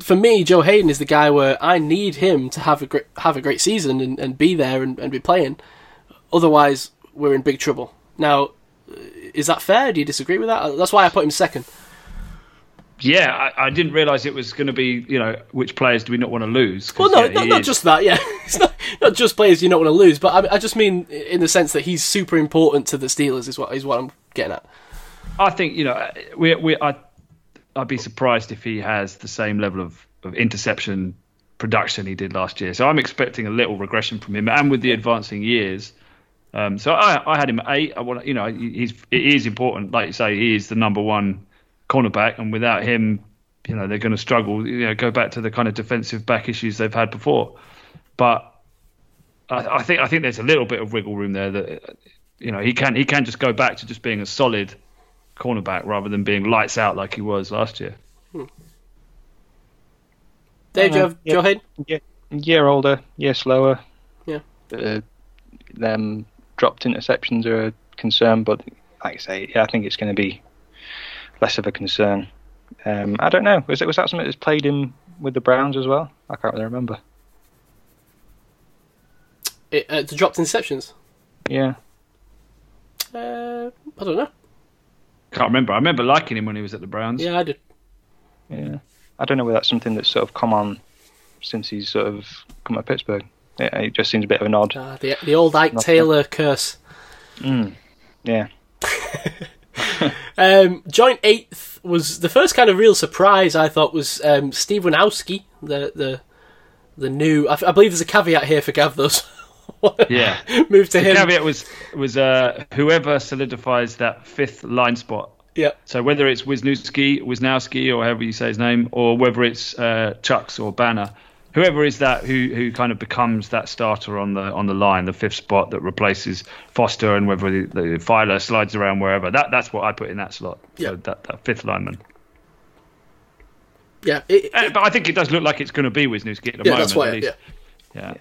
for me, Joe Haden is the guy where I need him to have a great have a great season and, and be there and, and be playing. Otherwise, we're in big trouble. Now, uh, is that fair? Do you disagree with that? That's why I put him second. Yeah, I, I didn't realise it was going to be you know which players do we not want to lose? Well, no, yeah, not, not just that. Yeah, it's not not just players you don't want to lose, but I, I just mean in the sense that he's super important to the Steelers. Is what is what I'm getting at. I think you know we we I I'd be surprised if he has the same level of, of interception production he did last year. So I'm expecting a little regression from him, and with the advancing years. Um, so I, I had him at eight. I want you know he's it is important, like you say, he is the number one cornerback, and without him, you know they're going to struggle. You know, go back to the kind of defensive back issues they've had before. But I, I think I think there's a little bit of wiggle room there that you know he can he can just go back to just being a solid cornerback rather than being lights out like he was last year. Dave, do you Uh, have yeah. Joe Haden? Year, year older, year slower. Yeah. Uh, them dropped interceptions are a concern, but like I say, yeah, I think it's going to be less of a concern. Um, I don't know. Was it was that something that's played him with the Browns as well? I can't really remember. It, uh, the dropped interceptions. Yeah. Uh, I don't know. Can't remember. I remember liking him when he was at the Browns. Yeah, I did. Yeah. I don't know whether that's something that's sort of come on since he's sort of come to Pittsburgh. Yeah, it just seems a bit of an odd. Ah, the the old Ike Nothing. Taylor curse. Mm, yeah. Um, joint eighth was the first kind of real surprise. I thought was um, Steve Winowski, the the the new. I, I believe there's a caveat here for Gav. Those Yeah. move to The him. caveat was was uh, whoever solidifies that fifth line spot. Yeah, So whether it's Wisniewski, Wisnowski, or however you say his name, or whether it's uh, Chuks or Banner, whoever is that who who kind of becomes that starter on the on the line, the fifth spot that replaces Foster, and whether the, the Feiler slides around wherever. That that's what I put in that slot. Yeah. So that, that fifth lineman. yeah, it, Uh, but I think it does look like it's going to be Wisniewski at the yeah. moment. That's why. at least. Yeah, yeah.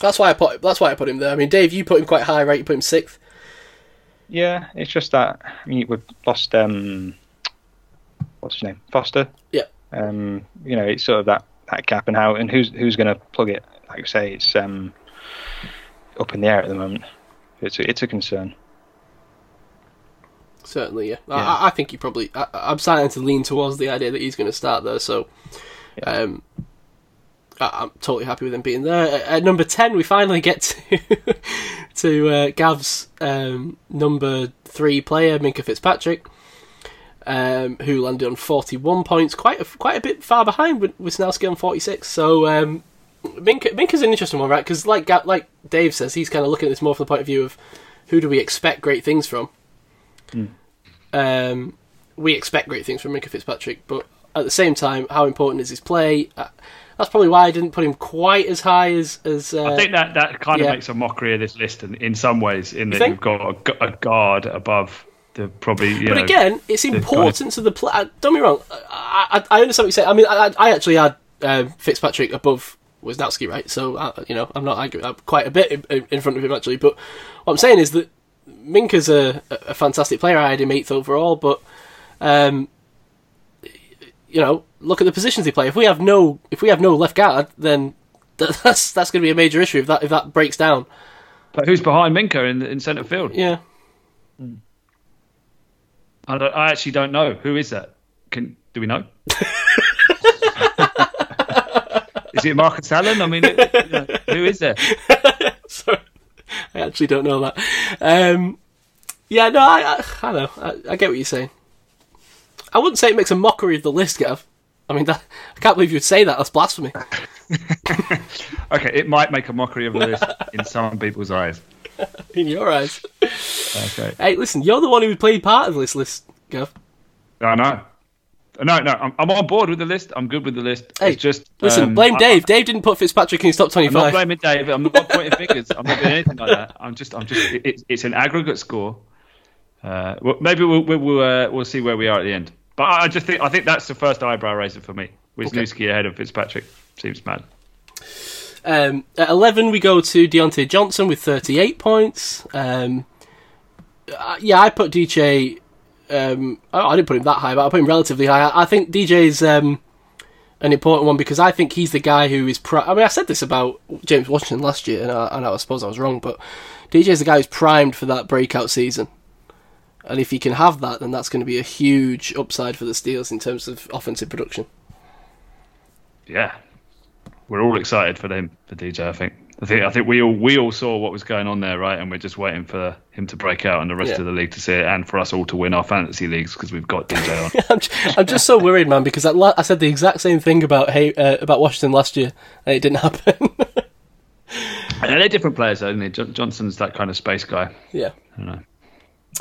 That's why I put. That's why I put him there. I mean, Dave, you put him quite high, right? You put him sixth. Yeah, it's just that I mean we've lost um what's his name? Foster. Yeah. Um, you know, it's sort of that, that gap and how and who's who's gonna plug it? Like I say, it's um up in the air at the moment. It's a, it's a concern. Certainly, yeah. Yeah. I, I think he probably. I, I'm starting to lean towards the idea that he's going to start there. So, um, I, I'm totally happy with him being there. At, number ten, we finally get to to uh, Gav's um, number three player, Minkah Fitzpatrick, um, who landed on 41 points, quite a, quite a bit far behind with Wisnowski on 46. So. Um, Minkah, Minkah's an interesting one, right? Because like like Dave says, he's kind of looking at this more from the point of view of who do we expect great things from. Um, we expect great things from Minkah Fitzpatrick, but at the same time, how important is his play? Uh, that's probably why I didn't put him quite as high as as. Uh, I think that, that kind of yeah. makes a mockery of this list in, in some ways, in that think? you've got a, a guard above the probably. You But know, again, it's of- important to the play. uh, Don't be wrong. I, I, I understand what you're saying. I mean, I, I actually had um, Fitzpatrick above Wisnowski, right? So uh, you know, I'm not arguing. I'm quite a bit in, in front of him actually. But what I'm saying is that Minkah's a, a fantastic player. I had him eighth overall, but um, you know, look at the positions he play. If we have no, if we have no left guard, then that's that's going to be a major issue if that if that breaks down. But who's behind Minkah in in centre field? Yeah. I, I actually don't know. Who is that? Can do we know? is it Marcus Allen? I mean, who is there? Sorry, I actually don't know that. Um, yeah, no, I, I, I know. I, I get what you're saying. I wouldn't say it makes a mockery of the list, Gav. I mean, that, I can't believe you'd say that. That's blasphemy. Okay, it might make a mockery of the list in some people's eyes. In your eyes. Okay, Hey, listen, you're the one who played part of this list, Gav. I know. No, no, I'm, I'm on board with the list. I'm good with the list. Hey, it's just Listen, um, blame I- Dave. Dave didn't put Fitzpatrick in his top I'm not 25. blaming Dave. I'm not pointing fingers. I'm not doing anything like that. I'm just, I'm just. It, it's, it's an aggregate score. Uh, well, maybe we'll we'll we'll, uh, we'll see where we are at the end. But I just think I think that's the first eyebrow raiser for me. Wisniewski ahead of Fitzpatrick seems mad. Um, at 11, we go to Diontae Johnson with 38 points. Um, uh, yeah, I put DJ. Um, I didn't put him that high, but I put him relatively high. I, I think DJ's um, an important one because I think he's the guy who is. Pri- I mean, I said this about James Washington last year, and I, and I suppose I was wrong, but DJ's the guy who's primed for that breakout season. And if he can have that, then that's going to be a huge upside for the Steelers in terms of offensive production. Yeah, we're all excited for him for DJ. I think. I think I think we all we all saw what was going on there, right? And we're just waiting for him to break out and the rest Yeah. of the league to see it, and for us all to win our fantasy leagues because we've got DJ on. I'm, just so worried, man, because I, la- I said the exact same thing about hey, uh, about Washington last year, and it didn't happen. and they're different players, though, he? Jo- Johnson's that kind of space guy. yeah. I don't know.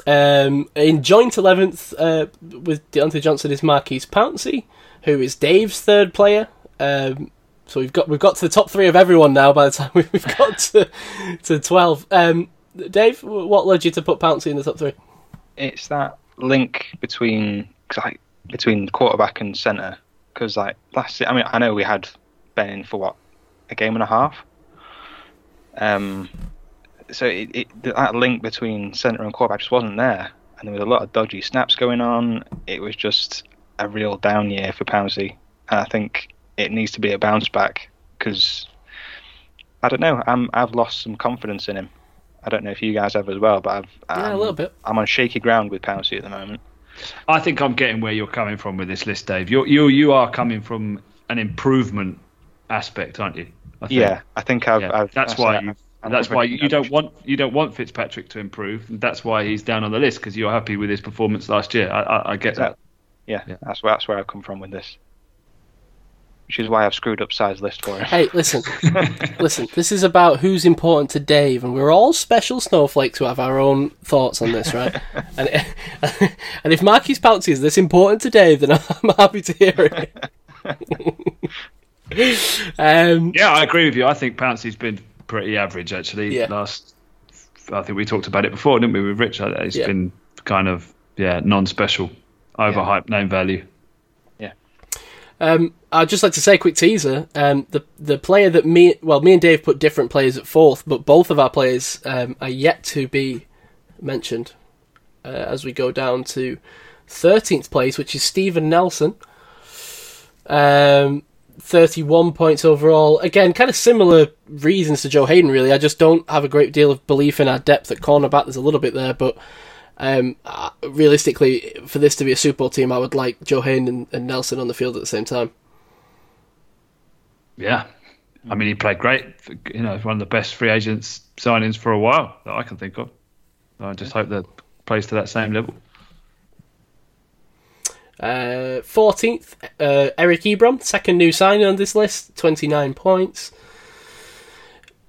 Um, in joint eleventh uh, with Diontae Johnson is Maurkice Pouncey, who is Dave's third player. Um, so we've got we've got to the top three of everyone now. By the time we've got to to twelve, um, Dave, what led you to put Pouncey in the top three? it's that link between like between quarterback and centre. Because like last, I mean, I know we had Ben in for what a game and a half. Um, so it, it that link between centre and quarterback just wasn't there, and there was a lot of dodgy snaps going on. It was just a real down year for Pouncey, and I think it needs to be a bounce back because I don't know. I'm I've lost some confidence in him. I don't know if you guys have as well, but I've Yeah, a um, little bit. I'm on shaky ground with Pouncey at the moment. I think I'm getting where you're coming from with this list, Dave. You you you are coming from an improvement aspect, aren't you? I think. Yeah, I think I've. Yeah, I've that's I've- why I've- you. I've That's why you, you don't want you don't want Fitzpatrick to improve. That's why he's down on the list because you're happy with his performance last year. I, I, I get that. Yeah, Yeah. that's where that's where I've come from with this. Which is why I've screwed up size list for him. Hey, listen, listen. This is about who's important to Dave, and we're all special snowflakes who have our own thoughts on this, right? and and if Maurkice Pouncey is this important to Dave, then I'm happy to hear it. um, Yeah, I agree with you. I think Pouncey's been pretty average actually. Yeah. Last, I think we talked about it before, didn't we? With Rich, it's Yeah. been kind of yeah non-special, overhyped name value. Yeah. Um, I'd just like to say a quick teaser. Um, the the player that me well me and Dave put different players at fourth, but both of our players um, are yet to be mentioned uh, as we go down to thirteenth place, which is Steven Nelson. Um, thirty-one points overall. Again, kind of similar reasons to Joe Haden. Really, I just don't have a great deal of belief in our depth at cornerback. There's a little bit there, but Um, uh, realistically, for this to be a Super Bowl team, I would like Joe Haden and, and Nelson on the field at the same time. Yeah. I mean, he played great. You know, one of the best free agents signings for a while that I can think of. I just hope that plays to that same level. Uh, Fourteenth, uh, Eric Ebron, second new signing on this list, twenty nine points.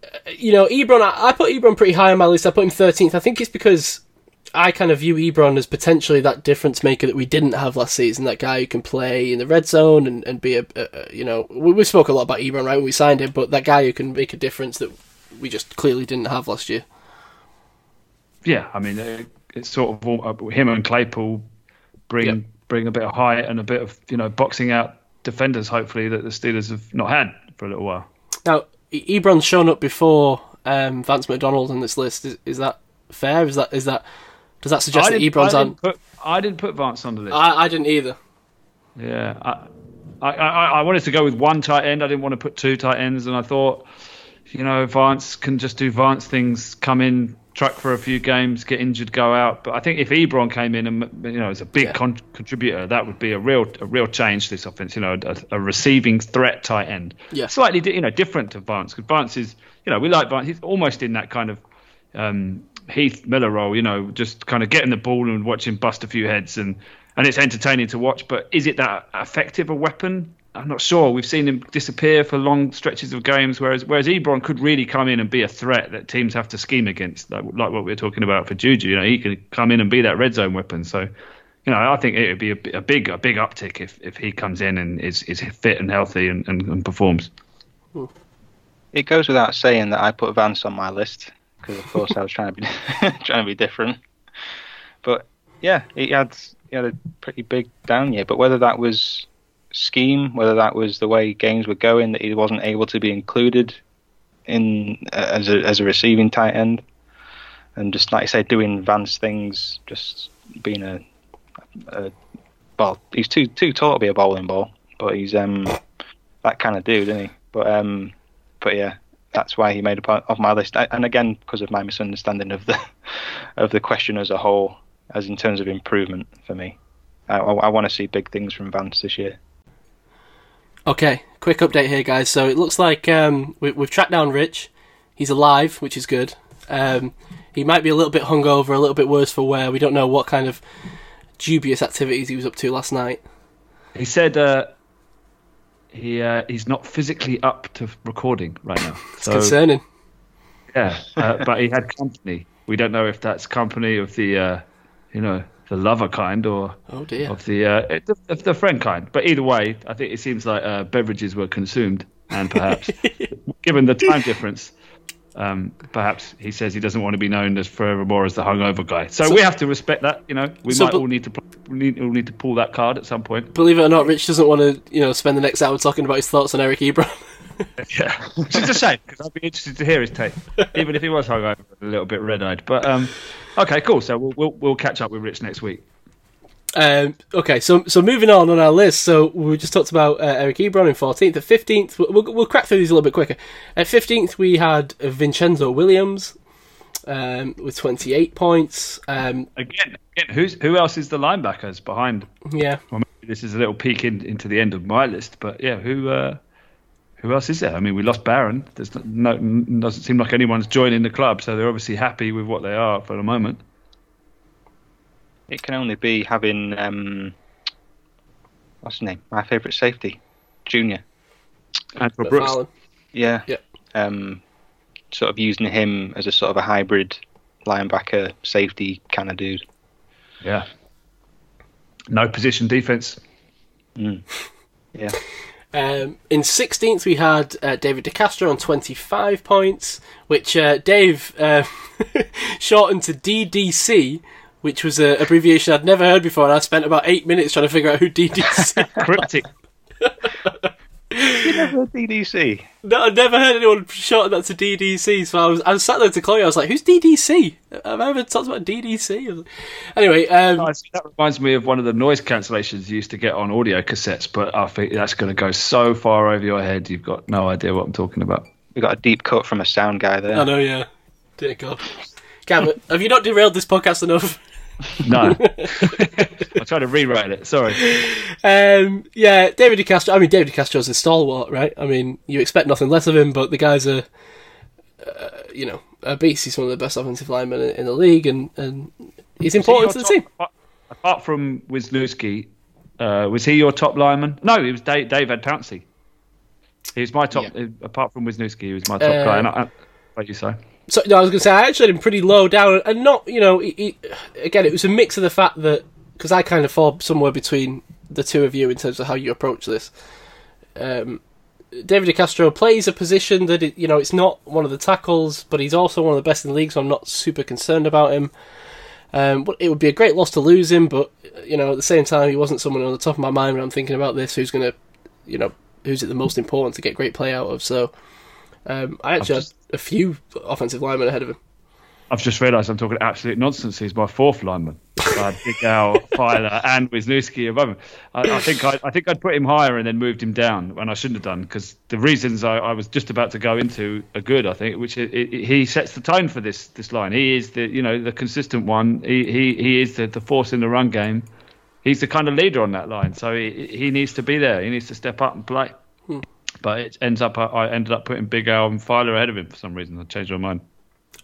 Uh, you know, Ebron, I, I put Ebron pretty high on my list. I put him thirteenth. I think it's because I kind of view Ebron as potentially that difference maker that we didn't have last season. That guy who can play in the red zone and, and be a, a, a you know, we, we spoke a lot about Ebron right when we signed him, but that guy who can make a difference that we just clearly didn't have last year. Yeah, I mean, it, it's sort of all, uh, him and Claypool bring Yep. Bring a bit of height and a bit of you know boxing out defenders. Hopefully that the Steelers have not had for a little while. Now, Ebron's shown up before um, Vance McDonald on this list. Is, is that fair? Is that is that does that suggest that Ebron's I on? didn't put I didn't put Vance on the list. I, I didn't either. Yeah, I, I, I, I wanted to go with one tight end. I didn't want to put two tight ends, and I thought, you know, Vance can just do Vance things, come in, truck for a few games, get injured, go out. But I think if Ebron came in and you know as a big Yeah. con- contributor, that would be a real a real change to this offense. You know, a, a receiving threat tight end. Yeah. slightly you know different to Vance because Vance is you know we like Vance. He's almost in that kind of. Um, Heath Miller role, you know, just kind of getting the ball and watching bust a few heads, and and it's entertaining to watch. But is it that effective a weapon? I'm not sure. We've seen him disappear for long stretches of games, whereas whereas Ebron could really come in and be a threat that teams have to scheme against, like, like what we were talking about for Juju. You know, he could come in and be that red zone weapon. So, you know, I think it would be a, a big a big uptick if, if he comes in and is, is fit and healthy and, and, and performs. It goes without saying that I put Vance on my list because, of course, I was trying to be trying to be different. But yeah, he had he had a pretty big down year. But whether that was scheme, whether that was the way games were going, that he wasn't able to be included in uh, as a as a receiving tight end, and just like I say, doing Vance things, just being a, a well, he's too too tall to be a bowling ball, but he's um that kind of dude, isn't he? But um, but yeah, that's why he made a part of my list. And again, because of my misunderstanding of the of the question as a whole, as in terms of improvement for me, I, I want to see big things from Vance this year. Okay, quick update here, guys. So it looks like um, we, we've tracked down Rich. He's alive, which is good. Um, he might be a little bit hungover, a little bit worse for wear. We don't know what kind of dubious activities he was up to last night. He said uh, he uh, he's not physically up to recording right now. It's concerning. Yeah, uh, but he had company. We don't know if that's company of the, uh, you know, the lover kind or Oh dear. of the, uh, the of the friend kind. But either way, I think it seems like uh, beverages were consumed, and perhaps, given the time difference, um, perhaps he says he doesn't want to be known as forevermore as the hungover guy. So, So- we have to respect that. You know, we So, might but- all need to we need, all need to pull that card at some point. Believe it or not, Rich doesn't want to, you know, spend the next hour talking about his thoughts on Eric Ebron. Yeah, which is a shame because I'd be interested to hear his take, even if he was hungover, and a little bit red-eyed. But um, okay, cool. So we'll, we'll we'll catch up with Rich next week. Um, okay, so so moving on on our list. So we just talked about uh, Eric Ebron in fourteenth. At fifteenth, we'll, we'll crack through these a little bit quicker. At fifteenth, we had Vincenzo Williams um, with twenty eight points. Um, Again, again, who's who else is the linebackers behind? yeah, Well, maybe this is a little peek in, into the end of my list, but yeah, who uh, who else is there? I mean, we lost Barron. There's no, no doesn't seem like anyone's joining the club, so they're obviously happy with what they are for the moment. It can only be having um, what's his name? My favourite safety, Junior. And for but Brooks, Fallon. Yeah. Yeah. Um, sort of using him as a sort of a hybrid linebacker safety kind of dude. yeah, no position defense. Yeah. Um, in 16th, we had uh, David DeCastro on 25 points, which uh, Dave uh, shortened to DDC, which was an abbreviation I'd never heard before, and I spent about eight minutes trying to figure out who DDC Cryptic. You never heard DDC? No, I've never heard anyone shorten that to DDC, so I was, I was sat there to Chloe, I was like, who's DDC? Have I ever talked about DDC? Anyway, um, Nice. That reminds me of one of the noise cancellations you used to get on audio cassettes, but I think that's going to go so far over your head, you've got no idea what I'm talking about. We got a deep cut from a sound guy there. I know, yeah. Dear God. Gav, have you not derailed this podcast enough? No. I tried to rewrite it. Sorry. Um, yeah, David DeCastro. I mean, David DeCastro's a stalwart, right? I mean, you expect nothing less of him, but the guy's a, uh, you know, a beast. He's one of the best offensive linemen in, in the league, and, and he's important to the Your team. apart- Apart from Wisniewski, uh, was he your top lineman? No, he was Dave, David Pouncey. He was my top. Yeah. Apart from Wisniewski, he was my top Uh, guy. And I, I, what you say? So no, I was going to say I actually had him pretty low down, and not you know, he, he, again, it was a mix of the fact that because I kind of fall somewhere between the two of you in terms of how you approach this. Um, David DeCastro plays a position that it, you know it's not one of the tackles, but he's also one of the best in the league, so I'm not super concerned about him. Um, but it would be a great loss to lose him, but you know at the same time he wasn't someone on the top of my mind when I'm thinking about this who's going to, you know, who's it the most important to get great play out of. So um, I actually just- had a few offensive linemen ahead of him. I've just realised I'm talking absolute nonsense. He's my fourth lineman. Had Big Al, Feiler, and Wisniewski above him. I, I think I, I think I'd put him higher and then moved him down when I shouldn't have done because the reasons I, I was just about to go into are good. I think, which it, it, he sets the tone for this this line. He is the you know the consistent one. He he, he is the, the force in the run game. He's the kind of leader on that line. So he he needs to be there. He needs to step up and play. But it ends up I, I ended up putting Big Al and Feiler ahead of him for some reason. I changed my mind.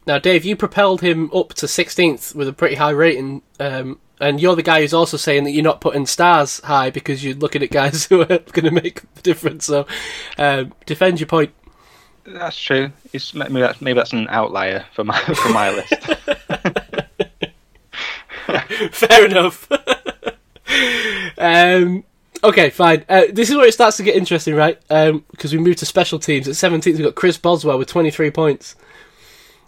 Now, Dave, you propelled him up to 16th with a pretty high rating, um, and you're the guy who's also saying that you're not putting stars high because you're looking at guys who are going to make the difference. So, um, defend your point. That's true. It's, maybe that's maybe that's an outlier for my for my list. Fair enough. um, okay, fine. Uh, this is where it starts to get interesting, right? Because we moved to special teams. At 17th, we've got Chris Boswell with 23 points.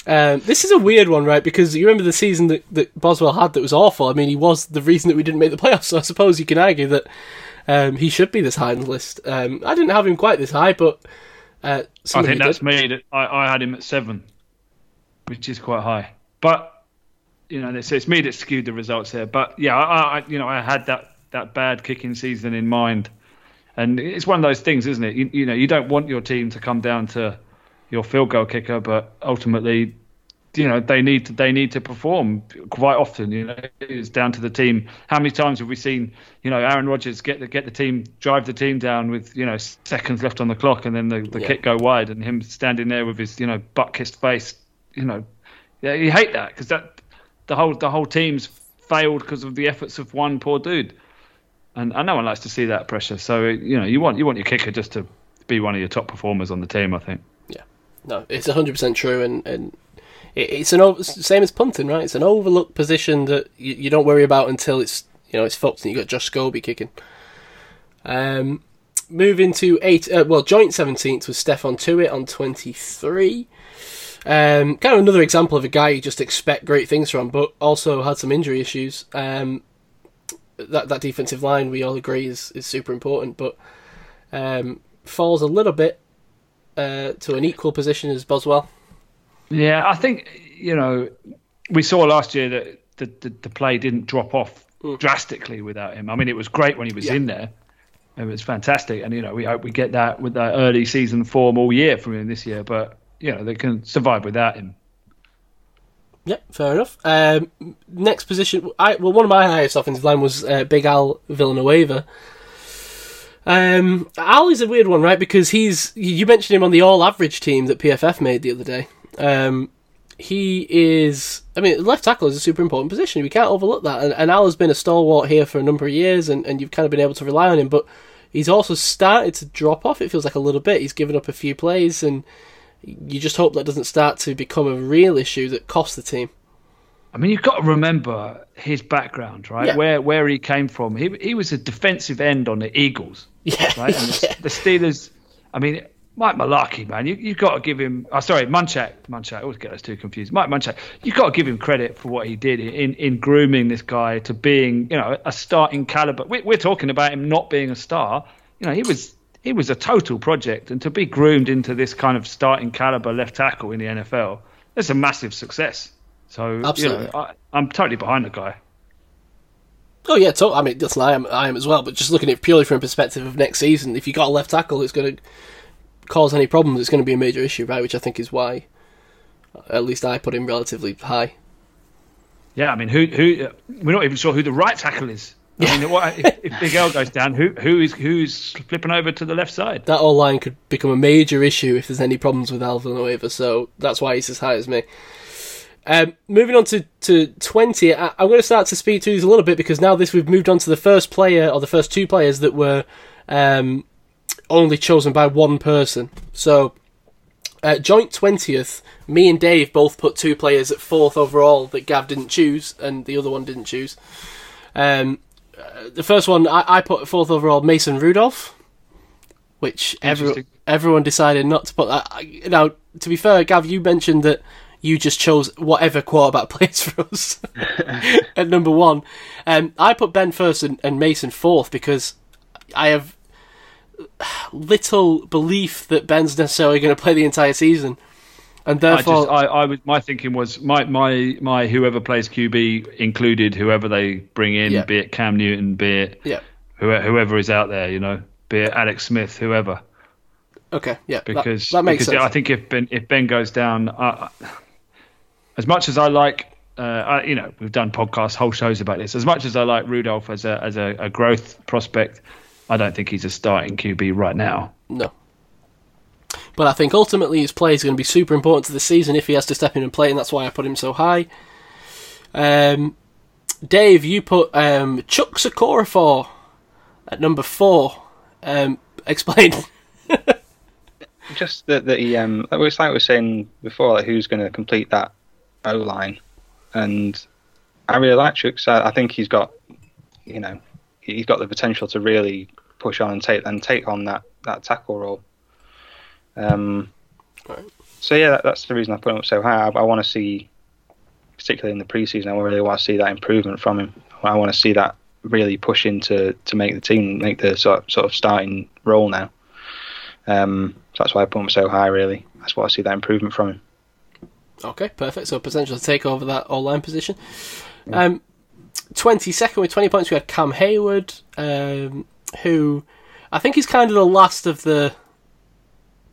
Um, this is a weird one, right? Because you remember the season that, that Boswell had that was awful. I mean, he was the reason that we didn't make the playoffs. So I suppose you can argue that um, he should be this high on the list. Um, I didn't have him quite this high, but uh, I think that's did. me. I, I had him at seven, which is quite high. But you know, it's, it's me that skewed the results there. But yeah, I, I you know I had that that bad kicking season in mind, and it's one of those things, isn't it? You, you know, you don't want your team to come down to your field goal kicker, but ultimately, you know, they need to they need to perform quite often. You know, it's down to the team. How many times have we seen, you know, Aaron Rodgers get the get the team drive the team down with you know seconds left on the clock, and then the, the Yeah. kick go wide, and him standing there with his you know butt kissed face. You know, yeah, you hate that because that the whole the whole team's failed because of the efforts of one poor dude, and, and no one likes to see that pressure. So you know, you want you want your kicker just to be one of your top performers on the team. I think. Yeah, no, it's hundred percent true, and and it, it's an over, same as punting, right? It's an overlooked position that you, you don't worry about until it's you know it's fucked, and you got Josh Scobee kicking. Um, moving to eight, uh, well, joint seventeenth was Stephon Tuitt on twenty three. Um, kind of another example of a guy you just expect great things from, but also had some injury issues. Um, that that defensive line we all agree is is super important, but um, falls a little bit uh, to an equal position as Boswell. Yeah, I think you know we saw last year that the the, the play didn't drop off drastically without him. I mean, it was great when he was Yeah. in there. It was fantastic, and you know we hope we get that with that early season form all year from him this year. But you know they can survive without him. Yeah, fair enough. Um, next position, I well, one of my highest offensive line was uh, Big Al Villanueva. Um, Al is a weird one, right? Because he's you mentioned him on the all-average team that PFF made the other day. Um, he is, I mean, left tackle is a super important position. We can't overlook that. And, and Al has been a stalwart here for a number of years, and, and you've kind of been able to rely on him. But he's also started to drop off. It feels like a little bit. He's given up a few plays, and you just hope that doesn't start to become a real issue that costs the team. I mean, you've got to remember his background, right? Yeah. Where where he came from. He he was a defensive end on the Eagles. Yeah, right? And the, yeah. the Steelers, I mean, Mike Mularkey, man, you you've got to give him. Oh, sorry, Munchak, Munchak. I always get those two confused. Mike Munchak, you've got to give him credit for what he did in in grooming this guy to being, you know, a starting caliber. We, we're talking about him not being a star. You know, he was he was a total project, and to be groomed into this kind of starting caliber left tackle in the NFL, that's a massive success. So, Absolutely. you know, I, I'm totally behind the guy. Oh yeah, to- I mean, listen, I am, I am as well. But just looking at it purely from a perspective of next season, if you got a left tackle that's going to cause any problems, it's going to be a major issue, right? Which I think is why, at least I put him relatively high. Yeah, I mean, who who we're not even sure who the right tackle is. I mean, what, if, if Big Al goes down, who who is who's flipping over to the left side? That all line could become a major issue if there's any problems with Al Villanueva, so that's why he's as high as me. Um, moving on to, to 20, I, I'm going to start to speed through these a little bit because now this we've moved on to the first player or the first two players that were um, only chosen by one person. So, uh, joint 20th, me and Dave both put two players at fourth overall that Gav didn't choose and the other one didn't choose. Um, uh, the first one I, I put fourth overall Mason Rudolph, which every, everyone decided not to put that. I- Now, to be fair, Gav, you mentioned that you just chose whatever quarterback plays for us at number one. Um, I put Ben first and, and Mason fourth because I have little belief that Ben's necessarily going to play the entire season, and I therefore, just, I, I was, my thinking was my, my, my whoever plays QB included whoever they bring in, Yeah. be it Cam Newton, be it yeah, whoever, whoever is out there, you know, be it Alex Smith, whoever. okay, yeah, that- Because that, makes because sense. I think if Ben if Ben goes down, as much as I like, uh, I, you know, we've done podcasts, whole shows about this. As much as I like Rudolph as a as a, a growth prospect, I don't think he's a starting QB right now. No. But I think ultimately his play is going to be super important to the season if he has to step in and play, and that's why I put him so high. Um, Dave, you put um, Chuks Okorafor at number four. Um, explain. Just that, that he, um, like it's like we were saying before, like who's going to complete that O line, and I really like Chuck. So I think he's got, you know, he's got the potential to really push on and take and take on that that tackle role. Um, Right. so yeah, that, that's the reason I put him up so high. I, I want to see, particularly in the preseason, I really want to see that improvement from him. I want to see that really push into to make the team make the sort of, sort of starting role now. Um, so that's why I put him so high. Really, that's why I see that improvement from him. Okay, perfect. So potential to take over that all line position. Um, twenty second with twenty points, we had Cam Heyward, um, who I think is kind of the last of the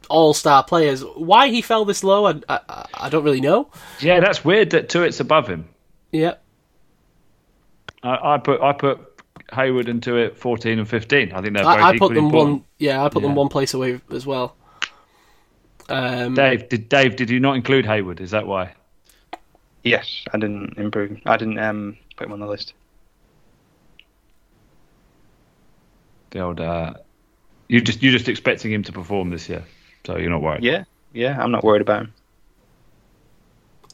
all star players. Why he fell this low, I, I, I don't really know. Yeah, that's weird that Tuitt's above him. Yeah, I, I put I put Heyward into it 14 and 15. I think they're both I, I put equally them important. one. Yeah, I put them one place away as well. Um, Dave, did Dave did you not include Heyward? Is that why? Yes, I didn't improve. I didn't um, put him on the list. The old uh, you just you're just expecting him to perform this year, so you're not worried. Yeah, yeah, I'm not worried about him.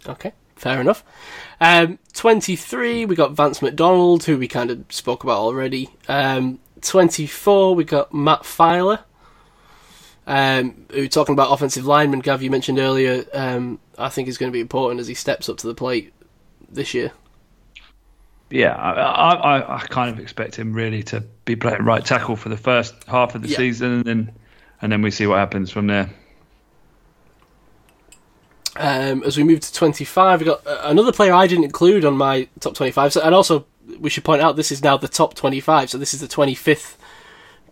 Okay, fair enough. Um, 23, we got Vance McDonald, who we kind of spoke about already. Um, 24, we got Matt Feiler, um, who talking about offensive lineman, Gav, you mentioned earlier, um, I think is going to be important as he steps up to the plate this year. Yeah, I, I, I- I kind of expect him really to be playing right tackle for the first half of the Yeah. season, and then and then we see what happens from there. Um, as we move to 25, we got uh, another player I didn't include on my top 25. So, and also, we should point out this is now the top 25, so this is the 25th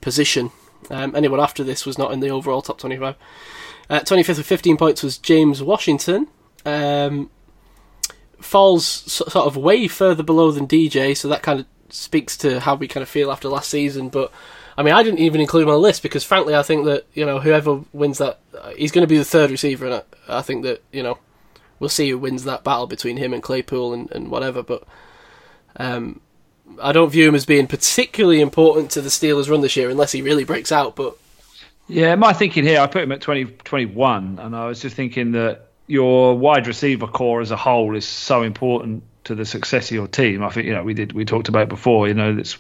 position. Um, anyone after this was not in the overall top 25. Uh, 25th with 15 points was James Washington. Um, falls sort of way further below than DJ, so that kind of speaks to how we kind of feel after last season. But I mean, I didn't even include him on the list because, frankly, I think that you know whoever wins that, uh, he's going to be the third receiver, and I, I think that you know we'll see who wins that battle between him and Claypool and, and whatever. But um, I don't view him as being particularly important to the Steelers' run this year, unless he really breaks out. But Yeah, my thinking here, I put him at 20, 21, and I was just thinking that your wide receiver core as a whole is so important to the success of your team. I think you know we did we talked about before. You know that's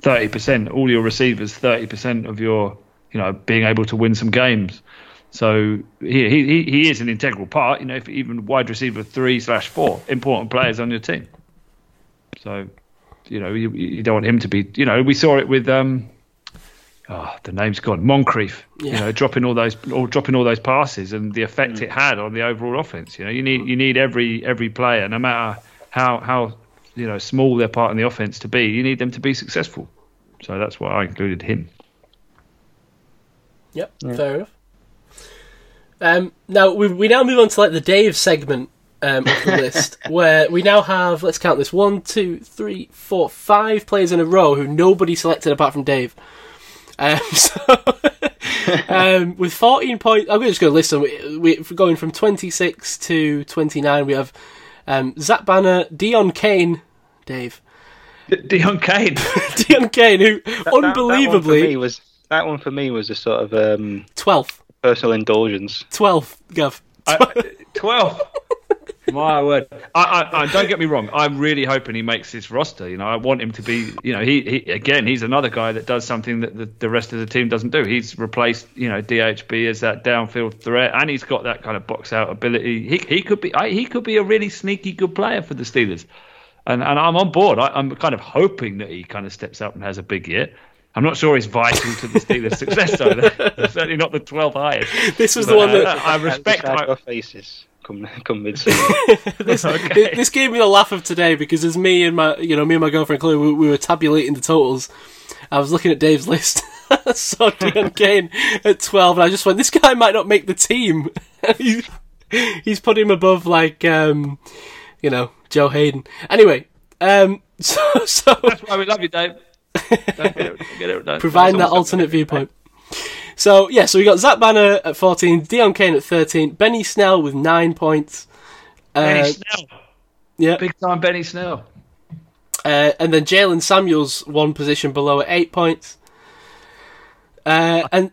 thirty percent. All your receivers, thirty percent of your you know being able to win some games. So he he he is an integral part. You know, if even wide receiver three slash four important players on your team. So you know you, you don't want him to be. You know we saw it with um. Oh, the name's gone. Moncrief, you know, dropping all those, all dropping all those passes, and the effect it had on the overall offense. You know, you need you need every every player, no matter how how you know small their part in the offense to be, you need them to be successful. So that's why I included him. Yep, fair enough. Um, now we we now move on to like the Dave segment um, of the list, where we now have, let's count this, one, two, three, four, five players in a row who nobody selected apart from Dave. Um, so, um, with 14 points, I'm just going to list them. We, we, if we're going from 26 to 29, we have um, Zach Banner, Deon Cain, Dave. Deon Cain. Deon Cain, who That- that- that one for unbelievably, me was that one for me was a sort of um, 12th, personal indulgence. 12th, Gav. Twelfth. My word! I, I, I don't get me wrong. I'm really hoping he makes this roster. You know, I want him to be. You know, he, he again, he's another guy that does something that the, the rest of the team doesn't do. He's replaced, you know, DHB as that downfield threat, and he's got that kind of box out ability. He he could be I, he could be a really sneaky good player for the Steelers, and and I'm on board. I, I'm kind of hoping that he kind of steps up and has a big year. I'm not sure he's vital to the Steelers' success, though. They're certainly not the 12th highest. This was the one uh, that I respect. Describe I- your faces come come mid-season. this, Okay. this gave me the laugh of today because as me and my you know me and my girlfriend Chloe we, we were tabulating the totals. I was looking at Dave's list. I saw Deon Cain at twelve, and I just went, "This guy might not make the team." he, he's put him above like um, you know Joe Haden. Anyway, um, so so That's why we love you, Dave. Don't get it, get it, don't- providing that alternate viewpoint. So yeah, so we got Zach Banner at fourteen, Deon Cain at thirteen, Benny Snell with nine points. Benny Uh, Snell, yeah, big time Benny Snell. Uh, and then Jaylen Samuels one position below at eight points. Uh, and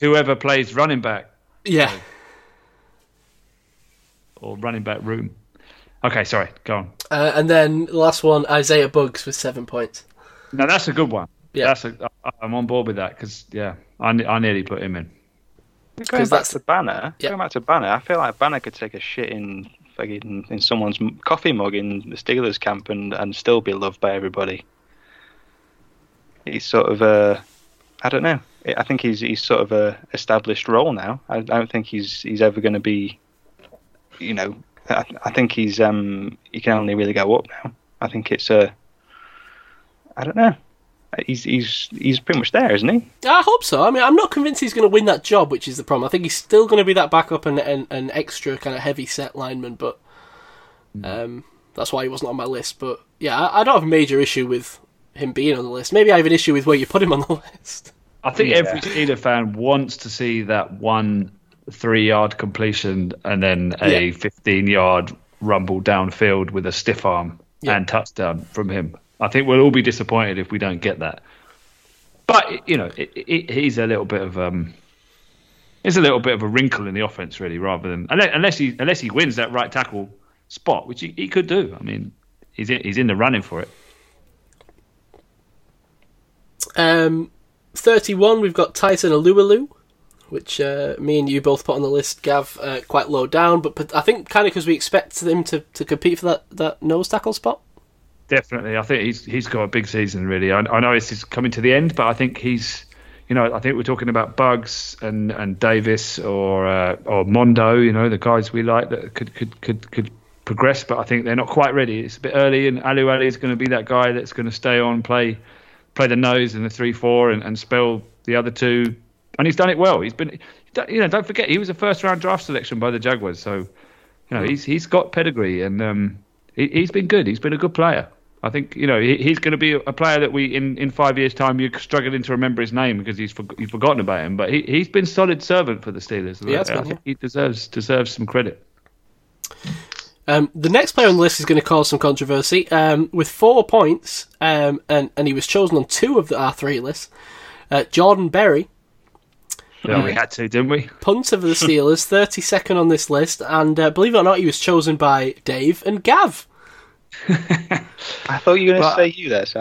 whoever plays running back yeah, or running back room. Okay, sorry, go on. uh, and then last one Isaiah Buggs with seven points. No, that's a good one. Yeah. that's a, I- I'm on board with that because yeah, I, I nearly put him in. Going back that's- to Banner, Yeah. going back to Banner, I feel like Banner could take a shit in fucking in someone's coffee mug in the Steelers camp and, and still be loved by everybody. He's sort of a, I don't know. I I think he's he's sort of a established role now. I, I don't think he's he's ever going to be, you know. I, I think he's um he can only really go up now. I think it's a, I don't know. He's he's he's pretty much there, isn't he? I hope so. I mean, I'm not convinced he's going to win that job, which is the problem. I think he's still going to be that backup and an and extra kind of heavy set lineman, but um, that's why he wasn't on my list. But yeah, I, I don't have a major issue with him being on the list. Maybe I have an issue with where you put him on the list. I think Yeah. every Steeler fan wants to see that one three yard completion and then a Yeah. 15 yard rumble downfield with a stiff arm Yeah. and touchdown from him. I think we'll all be disappointed if we don't get that. But you know, it, it, he's a little bit of um, it's a little bit of a wrinkle in the offense, really, rather than unless, unless he unless he wins that right tackle spot, which he, he could do. I mean, he's in, he's in the running for it. Um, 31, we've got Tyson Alualu, which uh, me and you both put on the list, Gav, uh, quite low down, but, but I think kind of because we expect him to, to compete for that, that nose tackle spot. Definitely, I think he's he's got a big season. Really, I, I know it's coming to the end, but I think he's, you know, I think we're talking about Buggs and, and Davis or uh, or Mondo. You know, the guys we like that could could could could progress, but I think they're not quite ready. It's a bit early, and Alualu is going to be that guy that's going to stay on, play play the nose in the three four, and, and spell the other two. And he's done it well. He's been, you know, don't forget he was a first round draft selection by the Jaguars, so you know he's he's got pedigree and um, he, he's been good. He's been a good player. I think you know he, he's going to be a player that we in, in five years' time you're struggling to remember his name because he's for, you've forgotten about him. But he he's been solid servant for the Steelers. Yeah, it's I been, think he deserves deserves some credit. Um, the next player on the list is going to cause some controversy. Um, with four points, um, and, and he was chosen on two of the R3 lists, uh, Jordan Berry, Yeah, we had to, didn't we? punter for the Steelers, 32nd on this list, and uh, believe it or not, he was chosen by Dave and Gav. I thought you were going to say you there, Si.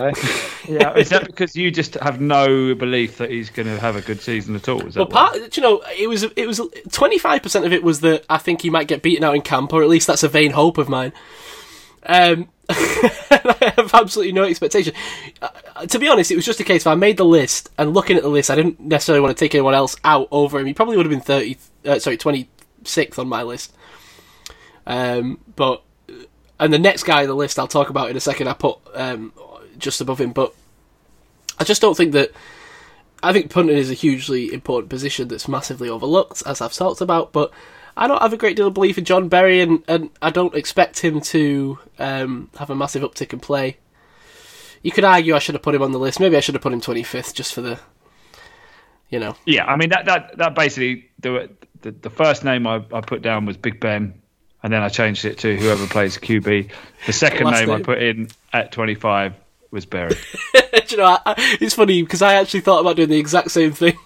Yeah, is that because you just have no belief that he's going to have a good season at all? Is that Well, why? part, you know, it was it was twenty five percent of it was that I think he might get beaten out in camp, or at least that's a vain hope of mine. Um, I have absolutely no expectation. Uh, to be honest, it was just a case of I made the list and looking at the list, I didn't necessarily want to take anyone else out over him. He probably would have been thirty, uh, sorry, twenty sixth on my list. Um, but and the next guy on the list I'll talk about in a second. I put um, just above him, but I just don't think that. I think punting is a hugely important position that's massively overlooked, as I've talked about. But I don't have a great deal of belief in John Berry, and, and I don't expect him to um, have a massive uptick in play. You could argue I should have put him on the list. Maybe I should have put him 25th just for the, you know. Yeah, I mean that that that basically the the, the first name I, I put down was Big Ben, and then I changed it to whoever plays QB. The second Last name, I put in at 25 was Berry. Do you know, I, I- it's funny because I actually thought about doing the exact same thing.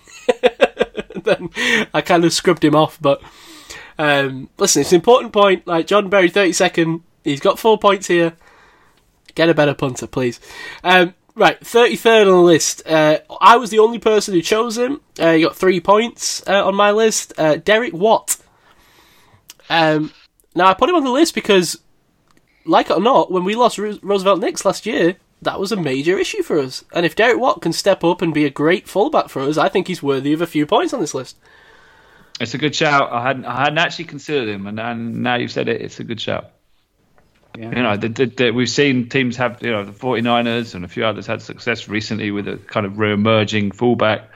then I kind of scrubbed him off. But um, listen, it's an important point. Like John Berry, 32nd, he's got four points here. Get a better punter, please. Um, right, 33rd on the list. Uh, I was the only person who chose him. Uh, he got three points uh, on my list. Uh, Derek Watt. Um, now, I put him on the list because, like it or not, when we lost Roosevelt Nix last year, that was a major issue for us. And if Derek Watt can step up and be a great fullback for us, I think he's worthy of a few points on this list. It's a good shout. I hadn't I hadn't actually considered him, and, and now you've said it, it's a good shout. Yeah. You know, the, the, the, we've seen teams have, you know, the 49ers and a few others had success recently with a kind of re-emerging fullback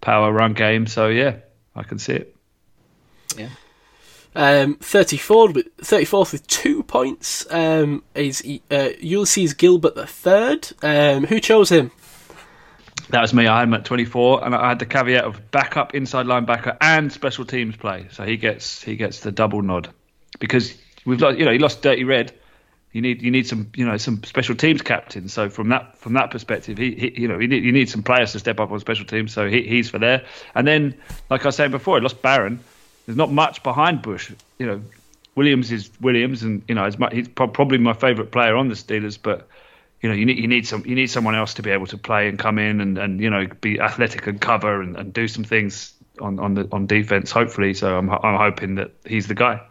power run game. So yeah, I can see it. Yeah. Um, 34th, with, 34th with two points um, is uh, Ulysses Gilbert III. Um, who chose him? That was me. I had him at 24, and I had the caveat of backup inside linebacker and special teams play. So he gets he gets the double nod because we've lost. You know, he lost Dirty Red. You need you need some you know some special teams captain. So from that from that perspective, he, he you know you need you need some players to step up on special teams. So he, he's for there. And then like I was saying before, I lost Barron. There's not much behind Bush. You know, Williams is Williams, and you know, he's probably my favourite player on the Steelers. But you know, you need you need some you need someone else to be able to play and come in and, and you know be athletic and cover and, and do some things on on the on defense. Hopefully, so I'm I'm hoping that he's the guy.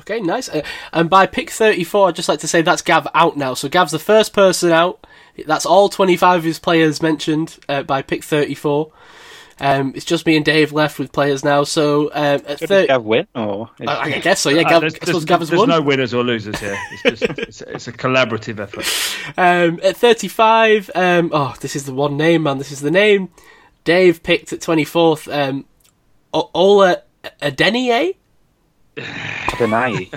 Okay, nice. Uh, and by pick 34, I'd just like to say that's Gav out now. So Gav's the first person out. That's all 25 of his players mentioned uh, by pick 34. Um, it's just me and Dave left with players now. So um, at Should 30, Gav win or? I, I guess so. Yeah, Uh, Gav, there's I there's- Gav there's won. no winners or losers here. It's just it's, a- it's a collaborative effort. Um, at 35, um, oh, this is the one name, man. This is the name. Dave picked at 24th. Um, O- Ola Adeniyi. Adonai.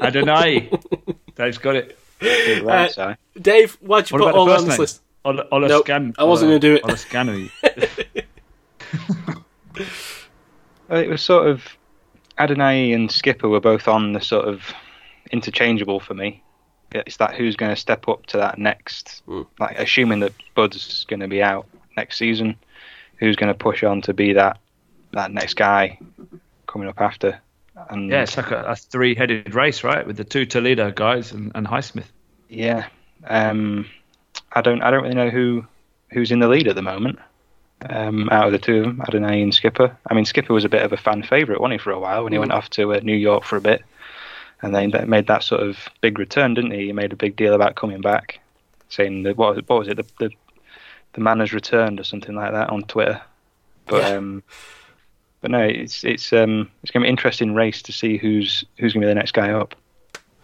Adonai, Dave's got it. Good right, Si. Dave, why'd you What put about the Ola on this name? list? Ola, Ola Nope, Scan- I wasn't gonna do it. Ola Scanu. Well, It was sort of Adonai and Skipper were both on the sort of interchangeable for me. It's that who's going to step up to that next, Hmm. like assuming that Bud's going to be out next season, who's going to push on to be that that next guy coming up after. And Yeah, it's like a, a three-headed race, right? With the two Toledo guys and, and Highsmith. yeah, um, I don't I don't really know who who's in the lead at the moment. Um, out of the two of them, Adonai and Skipper. I mean, Skipper was a bit of a fan favourite, wasn't he, for a while when he went off to uh, New York for a bit, and then that made that sort of big return, didn't he? He made a big deal about coming back, saying that what, what was it, the, the the man has returned or something like that on Twitter. But Yeah. um, but no, it's it's um it's going to be an interesting race to see who's who's going to be the next guy up.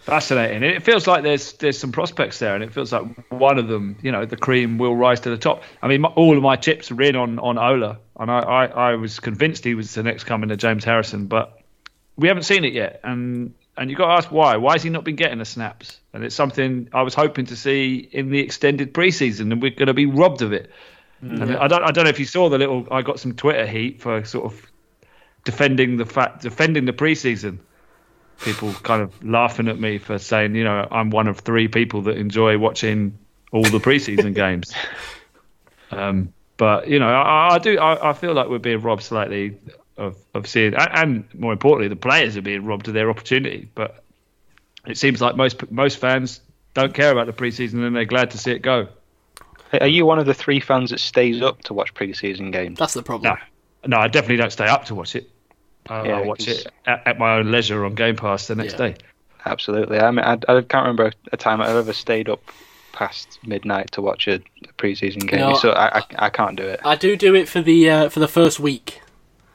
Fascinating. It feels like there's there's some prospects there, and it feels like one of them, you know, the cream will rise to the top. I mean, my, all of my chips are in on on Ola, and I, I, I was convinced he was the next coming to James Harrison, but we haven't seen it yet, and and you got to ask why. Why has he not been getting the snaps? And it's something I was hoping to see in the extended preseason, and we're going to be robbed of it. Mm, and I don't I don't know if you saw the little. I got some Twitter heat for sort of defending the fact defending the preseason people kind of laughing at me for saying, you know, I'm one of three people that enjoy watching all the preseason games. Um, but you know, I, I do. I, I feel like we're being robbed slightly of of seeing, and, and more importantly, the players are being robbed of their opportunity. But it seems like most most fans don't care about the preseason and they're glad to see it go. Are you one of the three fans that stays up to watch preseason games? That's the problem. No, no, I definitely don't stay up to watch it. I, Yeah, I watch 'cause- it at, at my own leisure on Game Pass the next Yeah. day. Absolutely. I mean, I, I can't remember a time I've ever stayed up past midnight to watch a, a preseason game. No, so I, I, I can't do it. I do do it for the uh, for the first week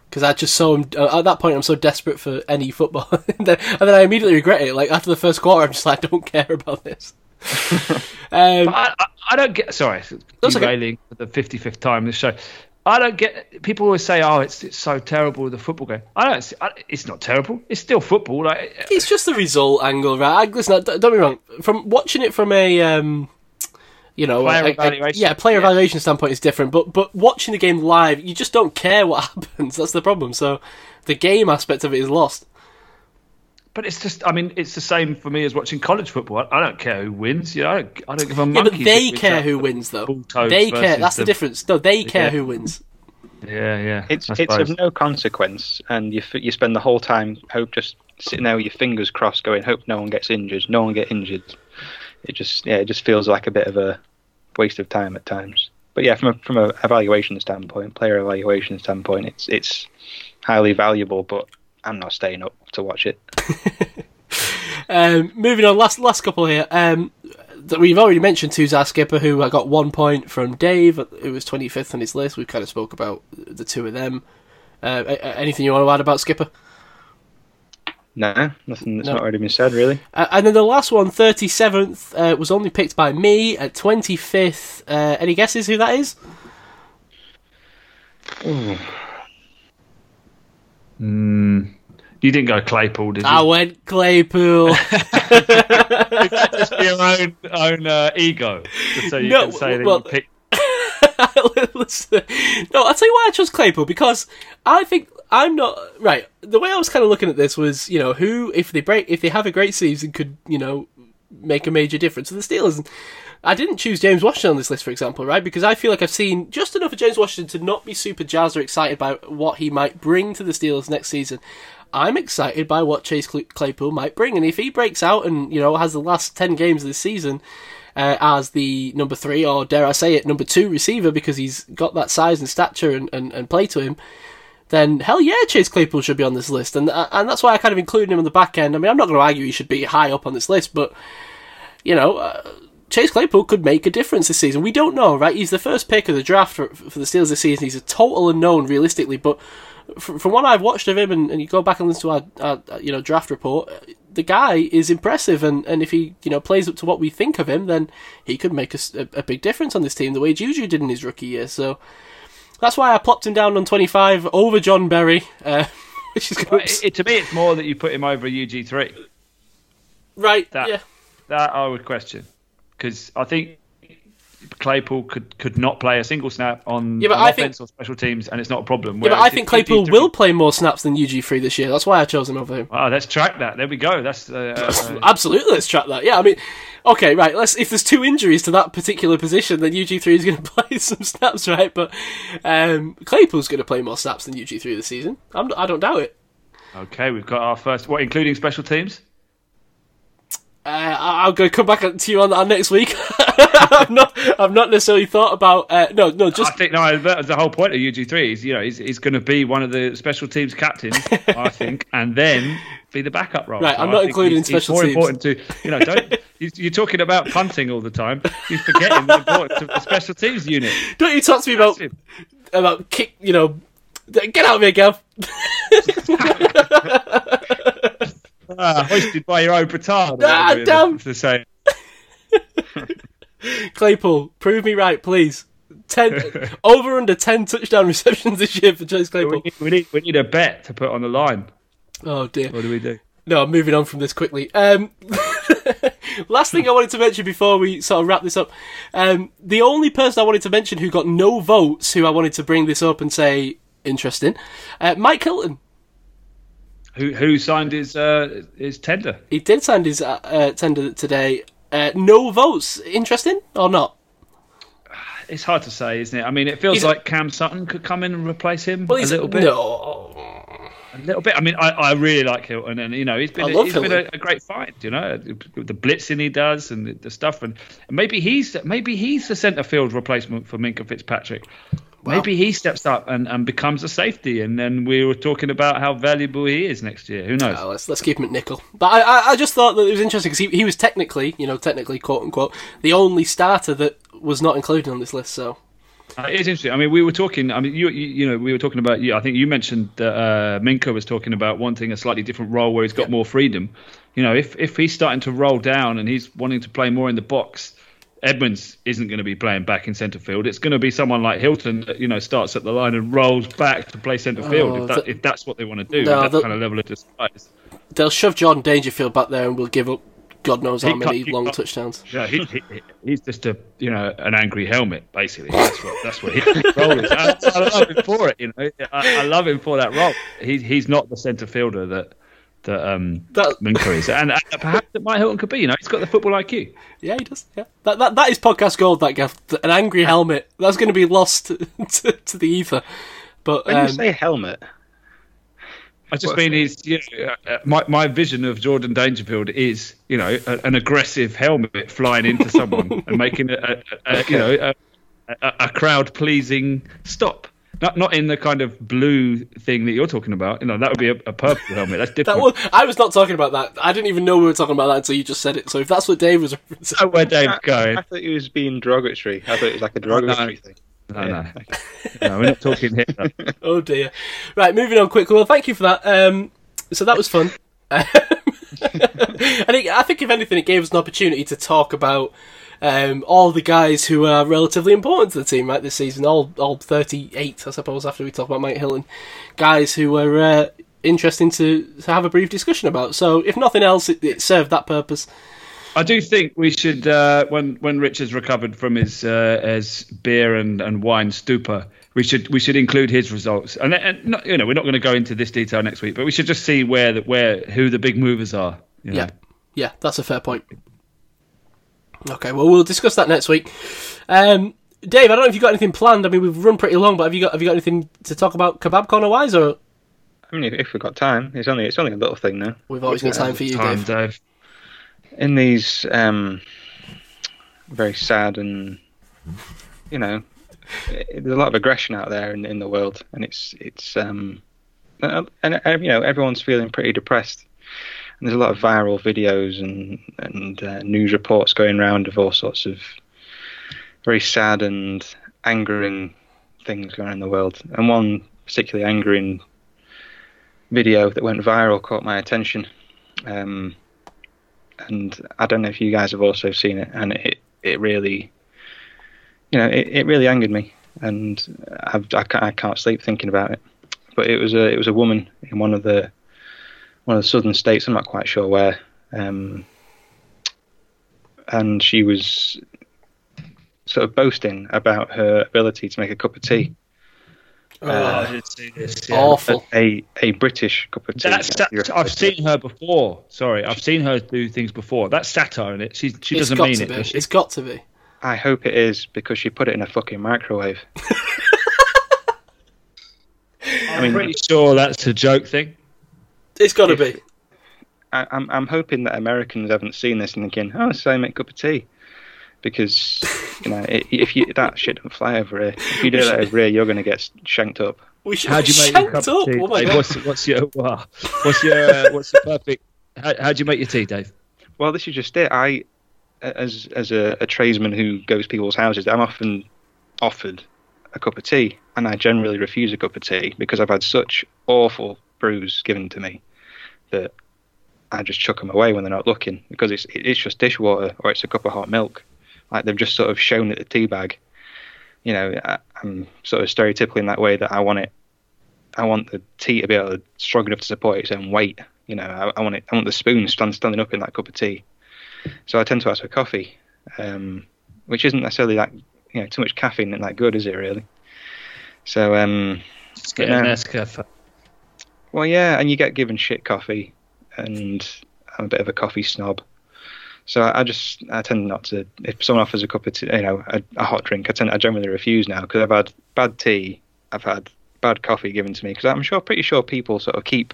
because I just so uh, at that point I'm so desperate for any football, and, then, and then I immediately regret it. Like after the first quarter, I'm just like I don't care about this. um, I, I, I don't get. Sorry, That's okay. derailing for the fifty fifth time this show. I don't get. People always say, "Oh, it's it's so terrible the football game." I don't. see- I, it's not terrible. It's still football. Like It's just the result angle, right? I- Listen, don't don't be wrong. From watching it from a, um, you know, Player a- a- yeah, player Yeah. evaluation standpoint is different. But but watching the game live, you just don't care what happens. That's the problem. So the game aspect of it is lost. But it's just, I mean, it's the same for me as watching college football. I, I don't care who wins. You know, I don't, I don't give a Yeah, but they care that. who wins, though. They care. That's the the- difference. No, they care Yeah. who wins. Yeah, yeah. It's I it's of no consequence, and you f- you spend the whole time hope just sitting there with your fingers crossed, going hope no one gets injured, no one get injured. It just yeah, it just feels like a bit of a waste of time at times. But yeah, from a from a evaluation standpoint, player evaluation standpoint, it's it's highly valuable. But I'm not staying up to watch it. Um, moving on, last last couple here. Um, that we've already mentioned Tuzar Skipper, who I got one point from Dave, who was 25th on his list. We kind of spoke about the two of them. Uh, anything you want to add about Skipper? No, nothing that's No. not already been said, really. Uh, and then the last one, 37th, uh, was only picked by me at 25th. Uh, any guesses who that is? Mm. You didn't go Claypool, did you? I went Claypool. just for your own own uh, ego, just so you No, can say that well- you picked. Listen, no, I'll tell you why I chose Claypool because I think I'm not right. The way I was kind of looking at this was, you know, who if they break, if they have a great season, could you know make a major difference to the Steelers. I didn't choose James Washington on this list, for example, right? Because I feel like I've seen just enough of James Washington to not be super jazzed or excited by what he might bring to the Steelers next season. I'm excited by what Chase Claypool might bring, and if he breaks out and you know has the last ten games of the season uh, as the number three or dare I say it number two receiver because he's got that size and stature and, and, and play to him, then hell yeah, Chase Claypool should be on this list, and uh, and that's why I kind of included him on the back end. I mean, I'm not going to argue he should be high up on this list, but you know. Uh, Chase Claypool could make a difference this season. We don't know, right? He's the first pick of the draft for, for the Steelers this season. He's a total unknown, realistically. But from, from what I've watched of him, and, and you go back and listen to our, our you know draft report, the guy is impressive. And, and if he you know plays up to what we think of him, then he could make a big difference on this team, the way Juju did in his rookie year. So that's why I plopped him down on 25 over John Berry, uh, which is Well, it, to me, it's more that you put him over a UG three. right. that- yeah. That I would question because I think Claypool could, could not play a single snap on, Yeah, but on I offense think- or special teams, and it's not a problem. Yeah, but I think Claypool will play more snaps than UG3 this year. That's why I chose him over him. Wow, let's track that. There we go. That's uh, uh, Absolutely, let's track that. Yeah, I mean, okay, right. Let's. If there's two injuries to that particular position, then UG3 is going to play some snaps, right? But um, Claypool's going to play more snaps than UG3 this season. I'm, I don't doubt it. okay. We've got our first. What, including special teams? Uh, I'm going to come back to you on that next week. I've not. I've not necessarily thought about. Uh, no, no, just I think no. The whole point of UG three. Is you know he's, he's going to be one of the special teams captains, I think, and then be the backup role. Right, So I'm not including he's- special more teams. important to you know. Don't you- you're talking about punting all the time. You're forgetting the importance of the special teams unit. don't you talk to me about Massive. about kick. You know, get out of here, Gav. Ah, hoisted by your own petard. Ah, damn. To say. Claypool, prove me right, please. Ten over under ten touchdown receptions this year for Chase We Claypool. need, we need we need a bet to put on the line. Oh dear. What do we do? No, I'm moving on from this quickly. Um, last thing I wanted to mention before we sort of wrap this up. Um, the only person I wanted to mention who got no votes, who I wanted to bring this up and say interesting, uh, Mike Hilton. Who who signed his uh, his tender? He did sign his uh, uh, tender today. Uh, no votes. Interesting or not? It's hard to say, isn't it? I mean, it feels He's- like Cam Sutton could come in and replace him Well, a little bit. No. A little bit. I mean, I, I really like Hilton, and you know, he's been a, he's been a, a great find. You know, the blitzing he does and the, the stuff, and maybe he's maybe he's the centre field replacement for Minkah Fitzpatrick. Maybe he steps up and, and becomes a safety, and then we were talking about how valuable he is next year. Who knows? Oh, let's let's keep him at nickel. But I I, I just thought that it was interesting because he, he was technically, you know, technically quote unquote, the only starter that was not included on this list. So Uh, It's interesting. I mean, we were talking. I mean, you you, you know, we were talking about. You, I think you mentioned that uh, Minkah was talking about wanting a slightly different role where he's got more freedom. You know, if if he's starting to roll down and he's wanting to play more in the box, Edmunds isn't going to be playing back in centre field. It's going to be someone like Hilton that you know starts at the line and rolls back to play centre field. Oh, if, that, the- if that's what they want to do, No, that the- kind of level of disguise. They'll shove Jordan Dangerfield back there and we'll give up God knows how many long can't- touchdowns. Yeah, he, he, he's just a you know an angry helmet basically. That's what that's what his role is. I, I love him for it. You know, I, I love him for that role. He's he's not the centre fielder that that um That- Minkah is, and, and perhaps that Mike Hilton could be. You know, he's got the football IQ. Yeah, he does. Yeah, that that, that is podcast gold. That Gav, an angry helmet that's going to be lost to, to the ether. But When um, you say helmet, I just What's mean that? he's you know, uh, my my vision of Jordan Dangerfield is you know a, an aggressive helmet flying into someone and making a, a, a you know a, a, a crowd pleasing stop. Not not in the kind of blue thing that you're talking about. You know that would be a, a purple helmet. That's different. that was I was not talking about that. I didn't even know we were talking about that until you just said it. So if that's what Dave was referencing, Oh, where Dave's going. I thought he was being derogatory. I thought it was like a derogatory thing. No, no, Yeah, okay. no, we're not talking here. oh dear. Right, moving on quickly. Well, thank you for that. Um, so that was fun. Um, and it, I think if anything, it gave us an opportunity to talk about um, all the guys who are relatively important to the team right this season. All all 38, I suppose, after we talk about Mike Hilton, guys who were uh, interesting to, to have a brief discussion about. So if nothing else, it, it served that purpose. I do think we should, uh, when when Rich has recovered from his uh, his beer and, and wine stupor, we should we should include his results. And, and not, you know, we're not going to go into this detail next week, but we should just see where the, where who the big movers are. you know. Yeah, yeah, that's a fair point. Okay, well, we'll discuss that next week. Um, Dave, I don't know if you've got anything planned. I mean, we've run pretty long, but have you got have you got anything to talk about kebab corner wise, or I mean, if, we've got time, it's only it's only a little thing now. we've always got time for you, Time, Dave? Dave. in these um, very sad and you know there's a lot of aggression out there in, in the world and it's it's um and uh, you know everyone's feeling pretty depressed and there's a lot of viral videos and and uh, news reports going around of all sorts of very sad and angering things going on in the world. And one particularly angering video that went viral caught my attention. Um, and I don't know if you guys have also seen it, and it it really, you know, it, it really angered me, and I've, I can't I can't sleep thinking about it. But it was a it was a woman in one of the one of the southern states. I'm not quite sure where, um, and she was sort of boasting about her ability to make a cup of tea, Oh, I did see this. yeah. Awful. a a British cup of tea. That's, You're- I've seen her before. Sorry, I've seen her do things before. That's satire in it. She she It's doesn't mean it. does she? It's got to be. I hope it is because she put it in a fucking microwave. I'm pretty sure that's a joke thing. It's got to be. I, I'm I'm hoping that Americans haven't seen this and thinking, oh, so I make a cup of tea, because you know i if you that shit don't fly over here. If you do that over here, you're going to get shanked up. We should How do you make your shanked cup of tea? Oh my Dave? god. What's, what's your what's your uh, what's the perfect? How, how do you make your tea, Dave? Well, this is just it. I, as as a, a tradesman who goes to people's houses, I'm often offered a cup of tea, and I generally refuse a cup of tea because I've had such awful brews given to me that I just chuck them away when they're not looking because it's it's just dishwater or it's a cup of hot milk. Like they've just sort of shown it the tea bag. You know, I, I'm sort of stereotypical in that way that I want it. I want the tea to be able to strong enough to support its own weight. You know, I, I want it. I want the spoon stand, standing up in that cup of tea. So I tend to ask for coffee, um, which isn't necessarily that you know too much caffeine and that good, is it really? So um, Just get No. an Nescafe. Well, yeah, and you get given shit coffee, and I'm a bit of a coffee snob. So I, I just I tend not to. If someone offers a cup of tea, you know, a, a hot drink, I tend I generally refuse now because I've had bad tea, I've had bad coffee given to me because I'm sure pretty sure people sort of keep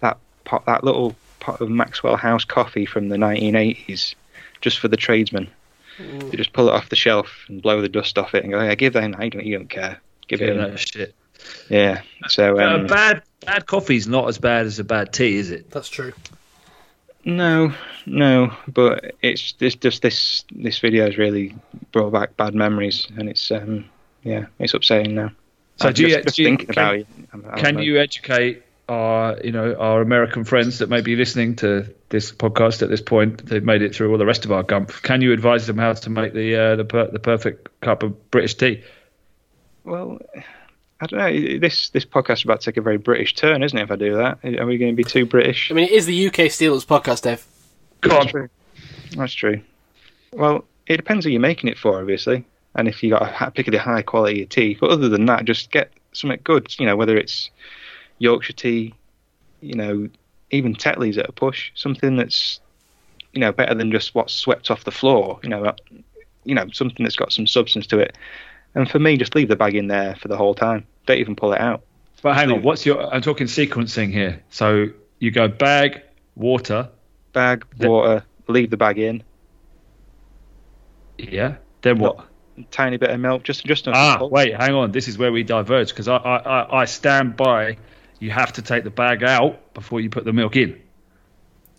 that pot that little pot of Maxwell House coffee from the 1980s just for the tradesmen. They just pull it off the shelf and blow the dust off it and go, yeah, give them. I don't, you don't care. Give Yeah, it. that shit. Yeah. So um, bad bad coffee's not as bad as a bad tea, is it? That's true. No, no, but it's just just this this video has really brought back bad memories, and it's um yeah, it's upsetting now. So I'm do you- just, just do you- thinking can- about it. I'm- I'm Can like- you educate our you know our American friends that may be listening to this podcast at this point, they've made it through all the rest of our gump. Can you advise them how to make the uh, the per- the perfect cup of British tea? Well, I don't know. This this podcast is about to take a very British turn, isn't it? If I do that, are we going to be too British? I mean, it is the UK Steelers podcast, Dave. Go That's true. That's true. Well, it depends who you're making it for, obviously, and if you got a particularly high quality tea. But other than that, just get something good. You know, whether it's Yorkshire tea, you know, even Tetley's at a push, something that's you know better than just what's swept off the floor. You know, you know, something that's got some substance to it. And for me, just leave the bag in there for the whole time. Don't even pull it out. But hang on, what's your? I'm talking sequencing here. So you go bag, water, Bag, The- water, leave the bag in. yeah. Then what? Tiny bit of milk, just just enough. Ah, pull. wait, hang on. This is where we diverge because I, I, I, I stand by. You have to take the bag out before you put the milk in.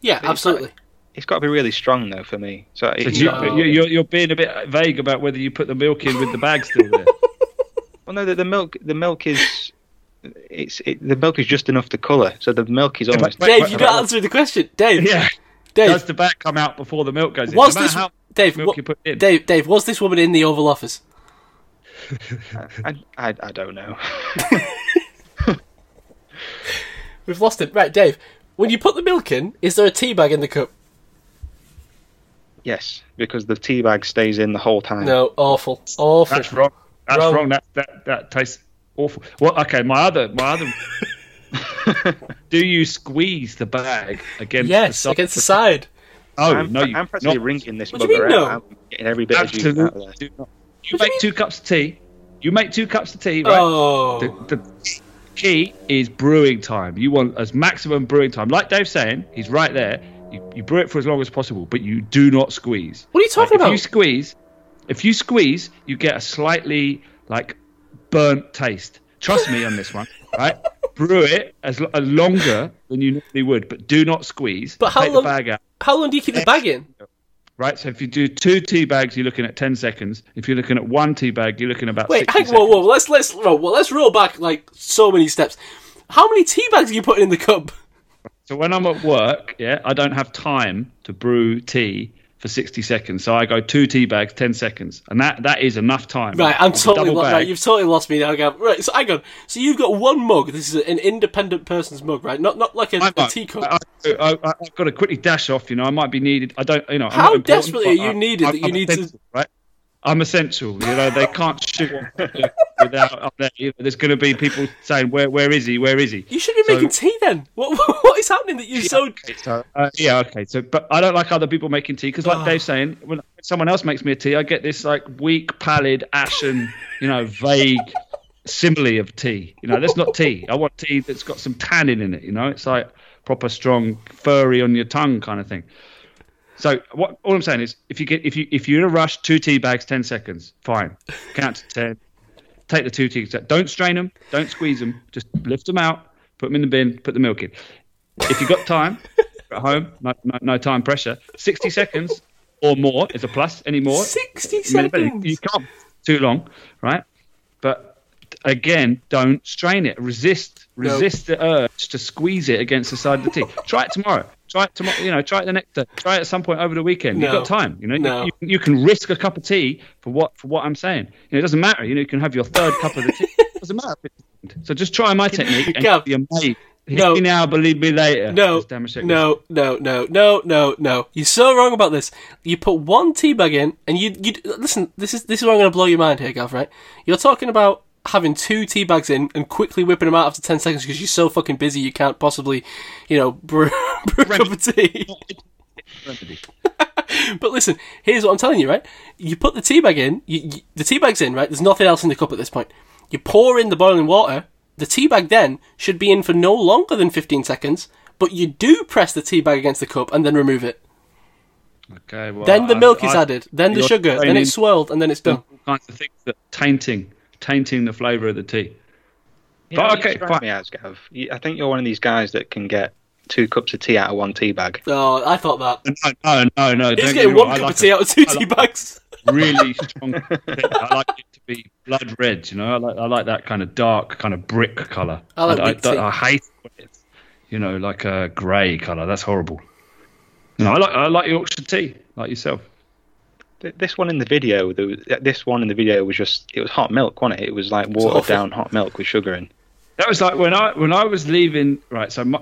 Yeah, absolutely. It's got to be really strong though for me. So, So it, you, No. you, you're, you're being a bit vague about whether you put the milk in with the bag still there. well, no, the, the milk the milk is it's it, the milk is just enough to colour. So the milk is but- almost. Wait, Dave, wait, you're wait, not answer the question. Dave, yeah. Dave, Does the bag come out before the milk goes in? was no this how Dave? milk What, you put in. Dave, Dave, was this woman in the Oval Office? I, I I don't know. We've lost it, Right, Dave. When you put the milk in, is there a tea bag in the cup? Yes, because the tea bag stays in the whole time. No, awful, awful. That's wrong. That's Wrong. wrong. That, that that tastes awful. Well, okay. My other my other. Do you squeeze the bag against the Yes, side? against the side. Oh I'm, no, you I'm practically not. wringing this What do you mean, out. no? I'm getting every bit of juice out of Absolutely. there. do not. You What do you make two cups of tea. You make two cups of tea, right? Oh, The, the key is brewing time. You want as maximum brewing time. Like Dave's saying, he's right there. You, you brew it for as long as possible, but you do not squeeze. what are you talking Like, about? If you squeeze, if you squeeze, you get a slightly like burnt taste. Trust me on this one, right? Brew it as uh, longer than you normally would, but do not squeeze. But how Take long- the bag out. How long do you keep the bag in? Right, so if you do two tea bags, you're looking at ten seconds. If you're looking at one tea bag, you're looking at about Wait, 60 hang, whoa, seconds. whoa. Let's let's well, let's roll back like so many steps. How many tea bags are you putting in the cup? So when I'm at work, yeah, I don't have time to brew tea for 60 seconds. So I go two tea bags, 10 seconds, and that that is enough time. Right, I'm totally double lo- bag. right. You've totally lost me now, Gav. Right, so hang on. So you've got one mug. This is an independent person's mug, right? Not not like a, might- teacup. I, I've got to quickly dash off. You know, I might be needed. I don't. You know, How desperately are you I- needed I- that you I'm need to- Right. I'm essential. You know, they can't shoot without. up there. You know, there's going to be people saying, "Where, where is he? Where is he?" you should be So- making tea then. What what is happening that you're so? Okay, so, uh, yeah, okay. So, but I don't like other people making tea because, like Oh. Dave's saying, when someone else makes me a tea, I get this like weak, pallid, ashen, you know, vague simile of tea. You know, that's not tea. I want tea that's got some tannin in it. You know, it's like proper strong, furry on your tongue kind of thing. So, what all I'm saying is, if you get if you if you're in a rush, two tea bags, ten seconds, fine. Count to ten. Take the two tea bags. Don't strain them. Don't squeeze them. Just lift them out. Put them in the bin. Put the milk in. If you've got time at home, no, no, no time pressure. Sixty seconds or more is a plus. Any more, Sixty seconds. You can't too long, right? But again, don't strain it. Resist, No. resist the urge to squeeze it against the side of the tea. Try it tomorrow. Try it tomorrow. You know, try it the next day. Try it at some point over the weekend. No. You've got time. You know, You- No. you, you, can risk a cup of tea for what for what I'm saying. You know, it doesn't matter. You know, you can have your third cup of the tea. It doesn't matter. So just try my technique and Gav. be amazed. No. Me now, believe me later. No, as Dan Machek would no, no, no, no, no, no. You're so wrong about this. You put one tea bag in, and you you listen. This is this is where I'm going to blow your mind here, Gav. Right? You're talking about having two tea bags in and quickly whipping them out after ten seconds because you're so fucking busy you can't possibly, you know, brew, brew a cup of tea. But listen, here's what I'm telling you, right? You put the tea bag in, you, you, the tea bag's in, right? There's nothing else in the cup at this point. You pour in the boiling water. The tea bag then should be in for no longer than 15 seconds, but you do press the tea bag against the cup and then remove it. Okay, well, Then the I- milk is I- added, then the you're sugar, then it's swirled, and then it's done. all kinds of things that tainting, tainting the flavour of the tea. You know, But what okay, you fine. me as, Gav. I think you're one of these guys that can get two cups of tea out of one tea bag. Oh, I thought that. No, no, no, no. He's don't getting me one wrong, cup like of tea a out of two I tea like- bags. Really strong. I like it to be blood red. You know, I like I like that kind of dark, kind of brick colour. I like I, big tea. I, hate. It when it's- you know, like a grey colour. That's horrible. You know, I like I like Yorkshire tea, like yourself. Th- This one in the video, was, this one in the video was just it was hot milk, wasn't it? It was like watered down hot milk with sugar in. That was like when I when I was leaving. Right, so my,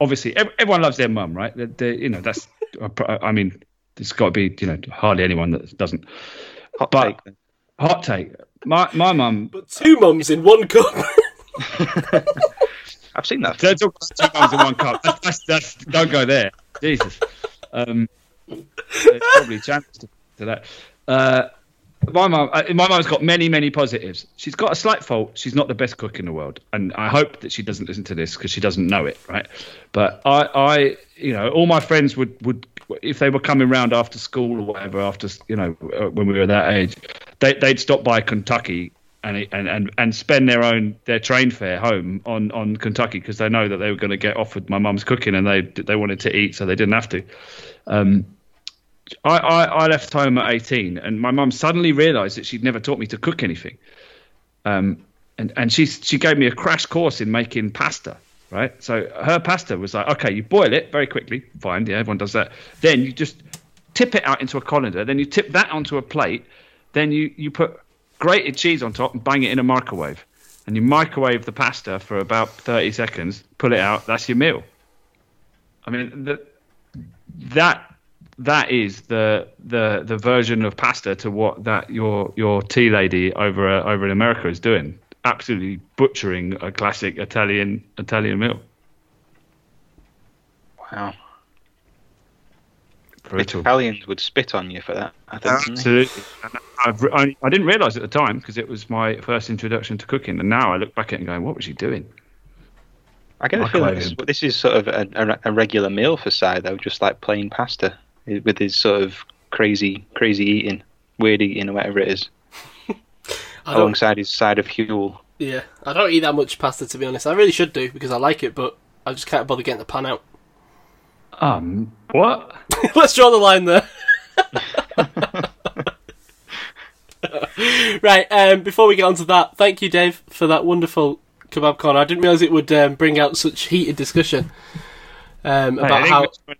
obviously everyone loves their mum, right? They, they, you know, that's. I mean, there's got to be you know hardly anyone that doesn't. Hot But- take. then. Hot take. My my mum. But two mums in one cup. I've seen that. Don't talk about two mums in one cup. That's, that's, that's don't go there. Jesus. Um, there's probably chance to, that. Uh, my mum, uh, my mum's got many, many positives. She's got a slight fault. She's not the best cook in the world, and I hope that she doesn't listen to this because she doesn't know it, right? But I, I, you know, all my friends would, would, if they were coming round after school or whatever, after you know, uh, when we were that age, they, they'd stop by Kentucky and and and, and spend their own their train fare home on on Kentucky because they know that they were going to get offered my mum's cooking and they they wanted to eat, so they didn't have to. Um, I, I, I left home at 18, and my mum suddenly realised that she'd never taught me to cook anything. Um, and and she she gave me a crash course in making pasta. Right, so her pasta was like, okay, you boil it very quickly, fine, yeah, everyone does that. Then you just tip it out into a colander. Then you tip that onto a plate. Then you you put grated cheese on top and bang it in a microwave. And you microwave the pasta for about 30 seconds. Pull it out. That's your meal. I mean, the, that that is the the the version of pasta to what that your your tea lady over uh, over in America is doing. Absolutely butchering a classic Italian Italian meal. Wow. Brutal. Italians would spit on you for that. I think. Absolutely. I, I didn't realise at the time because it was my first introduction to cooking, and now I look back at it and going, "What was she doing?" I get a feeling this, this is sort of a, a, regular meal for Si though, just like plain pasta with his sort of crazy, crazy eating, weird eating, or whatever it is, alongside his side of fuel. yeah, I don't eat that much pasta to be honest. I really should do because I like it, but I just can't bother getting the pan out. Um, what? Let's draw the line there. right, um, before we get on to that, thank you, Dave, for that wonderful kebab corner. I didn't realise it would um, bring out such heated discussion um, Hey, about an, how. Englishman,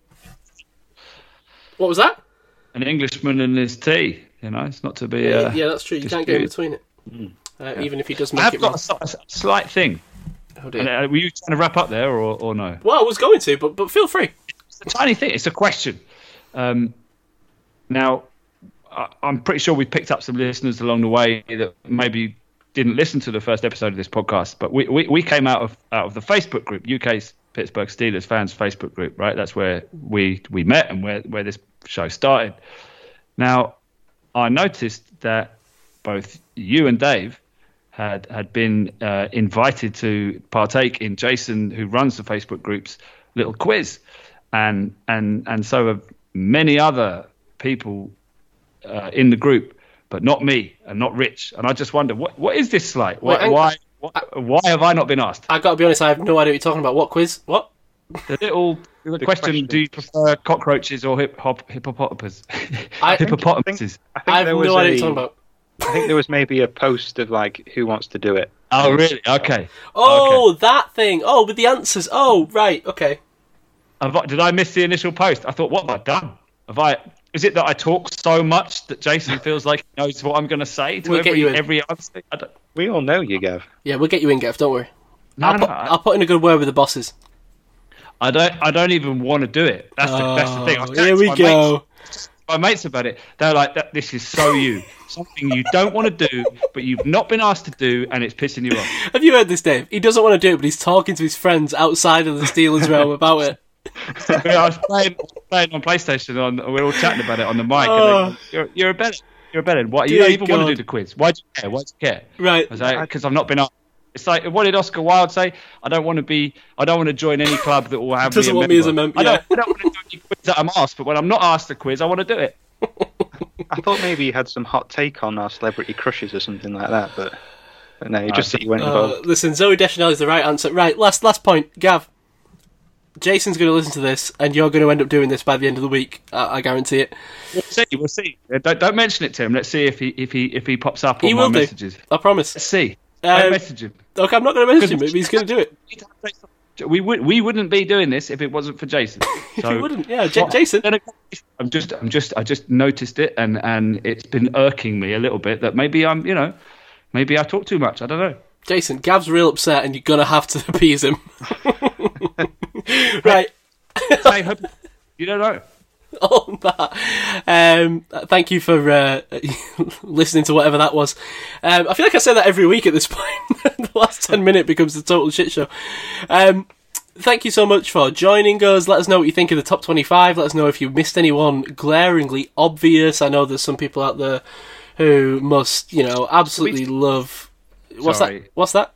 What was that? an Englishman and his tea. You know, it's not to be. Uh, yeah, that's true. You can't get in between it, uh, even if he does make I've it got wrong. a, slight thing. Oh. And, uh, were you trying to wrap up there, or, or no? Well, I was going to, but but feel free. It's a tiny thing. It's a question. Um, now, I, I'm pretty sure we picked up some listeners along the way that maybe didn't listen to the first episode of this podcast, but we, we, we came out of out of the Facebook group, UK's Pittsburgh Steelers fans Facebook group, right? That's where we we met and where where this show started. Now, I noticed that both you and Dave had had been uh, invited to partake in Jason, who runs the Facebook group's little quiz, and and and so have many other people uh, in the group, but not me and not Rich. And I just wonder what what is this like? Why Wait, why, why why have I not been asked? I've got to be honest. I have no idea what you're talking about. What quiz? What? The little the question, question. Do you prefer cockroaches or hip hop hippopotamus? I- Hippopotamuses. I think I have there no was idea what you're talking about. I think there was maybe a post of like who wants to do it. Oh really? Okay. Oh, that thing. Oh, with the answers. Oh, right. Okay. Have I, did I miss the initial post? I thought, what have I done? Have I? Is it that I talk so much that Jason feels like he knows what I'm going to say to We'll get every you in. every answer? I don't, We all know you, Gav. Yeah, we'll get you in, Gav. Don't worry. no, I'll, no, put, I, I'll put in a good word with the bosses. I don't. I don't even want to do it. That's the, that's the thing. I was Oh, chatting here we my go. Mates, my mates about it. They're like, that, "This is so you. Something you don't want to do, but you've not been asked to do, and it's pissing you off." Have you heard this, Dave? He doesn't want to do it, but he's talking to his friends outside of the Steelers realm about it. Yeah, I was playing, playing on PlayStation. On we we're all chatting about it on the mic. Oh. And they, you're, you're a better. You're a better. Why you don't even want to do the quiz? Why do you care? Why do you care? Right. I was like, because I've not been asked. It's like, what did Oscar Wilde say? I don't want to be. I don't want to join any club that will have Doesn't me a want me as a member. mem- I don't, I don't want to do any quiz that I'm asked, but when I'm not asked the quiz, I want to do it. I thought maybe you had some hot take on our celebrity crushes or something like that, but, but no, just that you weren't Uh, involved. listen, Zooey Deschanel is the right answer. Right, last last point, Gav. Jason's going to listen to this, and you're going to end up doing this by the end of the week. I, I guarantee it. We'll see. We'll see. Uh, Don't, don't mention it to him. Let's see if he if he if he pops up on He my will do. messages. I promise. Let's see. Um, message him. Okay, I'm not going to message him, but he's going to do it. You need to say something We would we wouldn't be doing this if it wasn't for Jason. So you wouldn't, yeah, J- Jason. I'm just I'm just I just noticed it and and it's been irking me a little bit that maybe I'm you know maybe I talk too much. I don't know. Jason, Gav's real upset, and you're gonna have to appease him. right. I hope you don't know. on that. Um, thank you for uh, listening to whatever that was. Um, I feel like I say that every week at this point. the last 10 minute becomes the total shit show. Um, thank you so much for joining us. Let us know what you think of the top 25. Let us know if you missed anyone glaringly obvious. I know there's some people out there who must, you know, absolutely love. What's Sorry. that? What's that?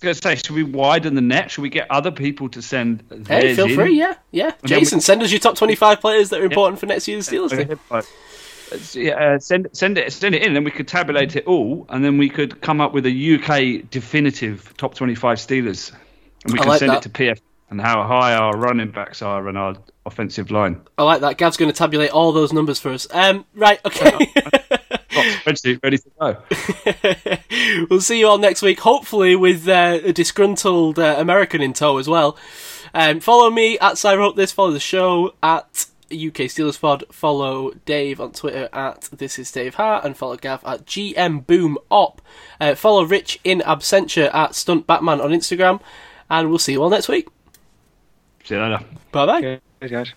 I was going to say, should we widen the net? Should we get other people to send Hey, feel in? free, yeah, yeah. And Jason, we- send us your top 25 players that are important for next year's Steelers team. Yeah, uh, send send it send it in, and we could tabulate it all, and then we could come up with a UK definitive top twenty-five Steelers, and we I can like send that. it to PF and how high our running backs are and our offensive line. I like that. Gav's going to tabulate all those numbers for us. Um, right, okay. Got spreadsheet ready to go. we'll see you all next week, hopefully with uh, a disgruntled uh, American in tow as well. Um, follow me at I wrote this. Follow the show at UK Steelers Pod. Follow Dave on Twitter at This Is Dave Hart, and follow Gav at GM Boom Op. Uh, follow Rich in absentia at Stunt Batman on Instagram, and we'll see you all next week. See you later. Bye bye. Cheers, guys.